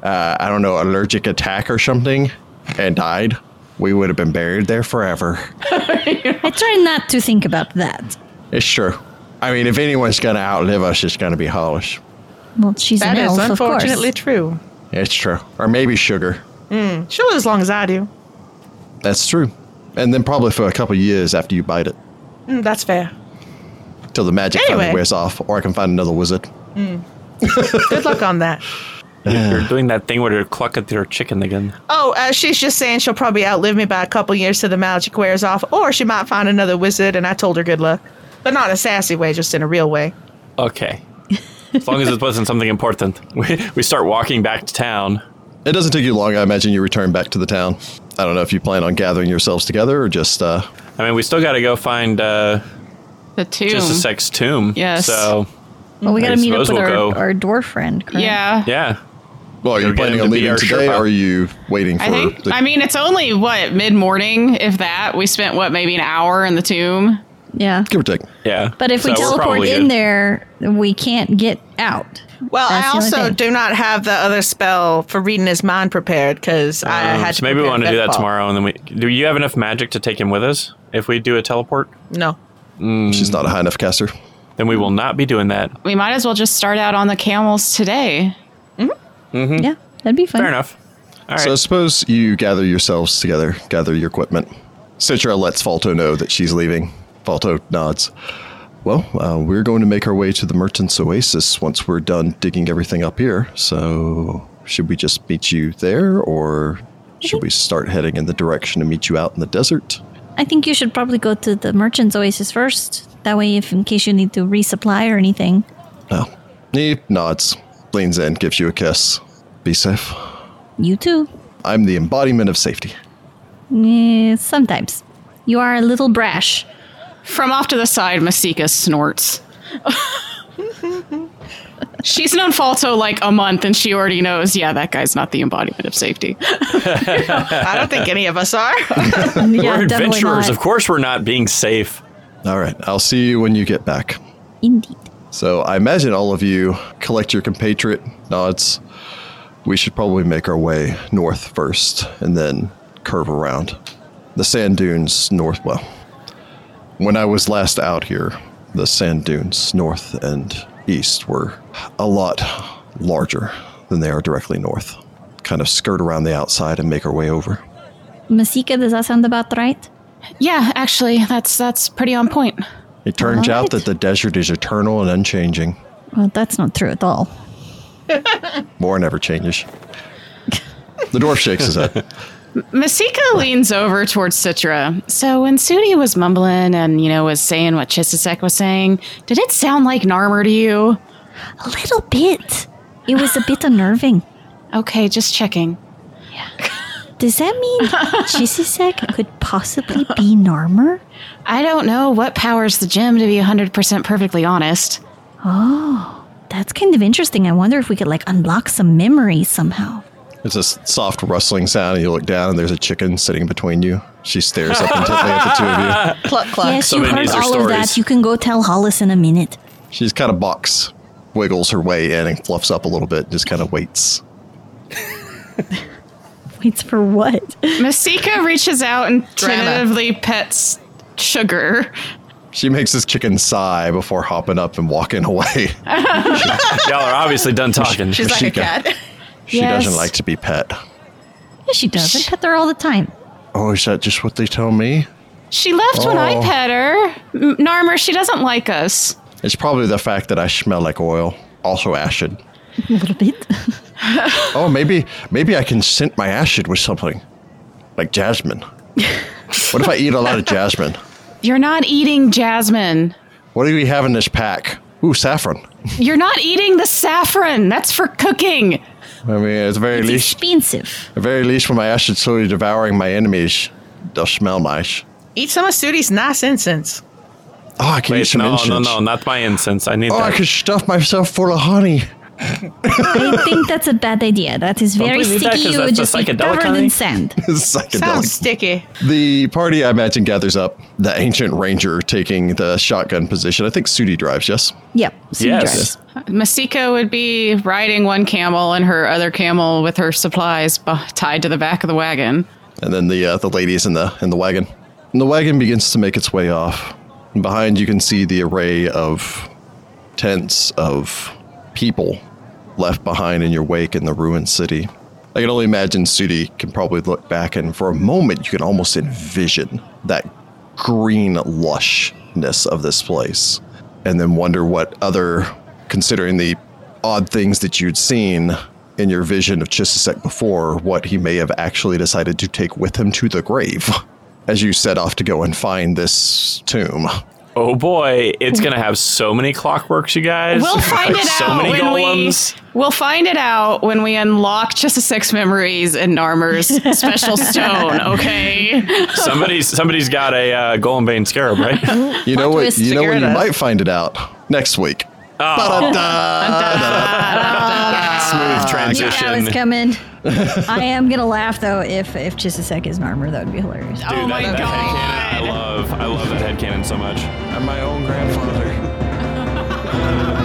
uh, I don't know, allergic attack or something and died, we would have been buried there forever. I try not to think about that. It's true. I mean, if anyone's gonna outlive us, it's gonna be Hollis. Well, she's That an is elf, of course. unfortunately true. It's true. Or maybe Sugar. She'll live as long as I do. That's true. And then probably for a couple years after you bite it, Mm, that's fair. till the magic Anyway. finally wears off, or I can find another wizard. Good luck on that. you're doing that thing where you cluck at your chicken again. Oh, uh, she's just saying she'll probably outlive me by a couple years till the magic wears off, or she might find another wizard, and I told her good luck. But not in a sassy way, just in a real way. Okay. As long as it wasn't something important. We, we start walking back to town. It doesn't take you long. I imagine you return back to the town. I don't know if you plan on gathering yourselves together or just. Uh, I mean, we still got to go find uh, The tomb. Chisisek's tomb. Yes. So, Well, we gotta meet up with we'll our, go. our dwarf friend. correct? Yeah. yeah. well, are Go you get planning him on leaving our today, or are you waiting for? I think. the, I mean, it's only what mid morning, if that. We spent what maybe an hour in the tomb. Yeah. give or take. Yeah. But if we So we're teleport in good. there, we can't get out. Well, That's I also do not have the other spell for reading his mind prepared because I Um, had so to. maybe we want to do that fall. tomorrow, and then we. Do you have enough magic to take him with us if we do a teleport? No. She's not a high enough caster. Then we will not be doing that. We might as well just start out on the camels today. Yeah, that'd be fun. Fair enough. All right. So suppose you gather yourselves together, gather your equipment. Citra lets Falto know that she's leaving. Falto nods. Well, uh, we're going to make our way to the Merchant's Oasis once we're done digging everything up here. So, should we just meet you there, or should we start heading in the direction to meet you out in the desert? I think you should probably go to the merchant's oasis first. That way, if in case you need to resupply or anything. Oh, he nods, leans in, gives you a kiss. Be safe. You too. I'm the embodiment of safety. Eh, sometimes. You are a little brash. From off to the side, Masika snorts. She's known Falto like a month, and she already knows. Yeah, that guy's not the embodiment of safety. I don't think any of us are. yeah, we're adventurers. Of course, we're not being safe. All right, I'll see you when you get back. Indeed. So I imagine all of you collect your compatriot nods. We should probably make our way north first and then curve around. The sand dunes north, well, when I was last out here, the sand dunes north and east were a lot larger than they are directly north. Kind of skirt around the outside and make our way over. Masika, does that sound about right? yeah, actually, that's that's pretty on point. It turns out that the desert is eternal and unchanging. Well, that's not true at all. More never changes. The dwarf shakes his head. Masika leans over towards Citra. So when Sudi was mumbling and, you know, was saying what Chisisek was saying, did it sound like Narmer to you? A little bit. It was a bit unnerving. Okay, just checking. Yeah. Does that mean Chisisek could possibly be Narmer? I don't know what powers the gem to be 100% perfectly honest. Oh, that's kind of interesting. I wonder if we could like unlock some memories somehow. It's a s- soft rustling sound, and you look down, and there's a chicken sitting between you. She stares up intently at the two of you. Cluck cluck. yes, you heard needs their all of that. stories. You can go tell Hollis in a minute. She's kind of box, wiggles her way in, and fluffs up a little bit, just kind of waits. Waits for what? Masika reaches out and Drama. tentatively pets Sugar. She makes this chicken sigh before hopping up and walking away. Y'all are obviously done talking. She's like a Masika. cat. She Yes. doesn't like to be pet. Yeah, she does. I pet her all the time. Oh, is that just what they tell me? She left when I Oh. pet her. M- Narmer, she doesn't like us. It's probably the fact that I smell like oil, also acid. A little bit. Oh, maybe maybe I can scent my acid with something, like jasmine. what if I eat a lot of jasmine? You're not eating jasmine. What do we have in this pack? Ooh, saffron. You're not eating the saffron. That's for cooking. I mean, at the very It's least, expensive. at the very least, when my acid slowly devouring my enemies, they'll smell nice. Eat some of Sudi's nice incense. Oh, I can eat some no, incense. no, no, not my incense. I need Oh, I that. could stuff myself full of honey. I think that's a bad idea. That is very sticky. that, sticky. 'cause You would that's just the be covered honey. in sand. Sounds Psychedelic. sticky. The party, I imagine, gathers up. The ancient ranger taking the shotgun position. I think Sudi drives. Yes. Yep. Sue Yes. drives. Masika would be riding one camel and her other camel with her supplies b- tied to the back of the wagon. and then the uh, the ladies in the in the wagon. And the wagon begins to make its way off. And behind you can see the array of tents of people left behind in your wake in the ruined city. I can only imagine Sudi can probably look back and for a moment you can almost envision that green lushness of this place and then wonder what other considering the odd things that you'd seen in your vision of Chisisek before, what he may have actually decided to take with him to the grave as you set off to go and find this tomb. Oh boy, it's gonna have so many clockworks, you guys. We'll find Like, it so out many when golems. we. We'll find it out when we unlock Chisisek's memories in Narmer's special stone. Okay. Somebody's somebody's got a uh, golem bane scarab, right? You know what? You know when you might find it out next week. Oh. Smooth Knew transition. that was coming. I am gonna laugh though if if Chisisek is Narmer, That would be hilarious. Oh Dude, oh my that, that god. headcanon, I love. I love that headcanon so much. I'm my own grandfather.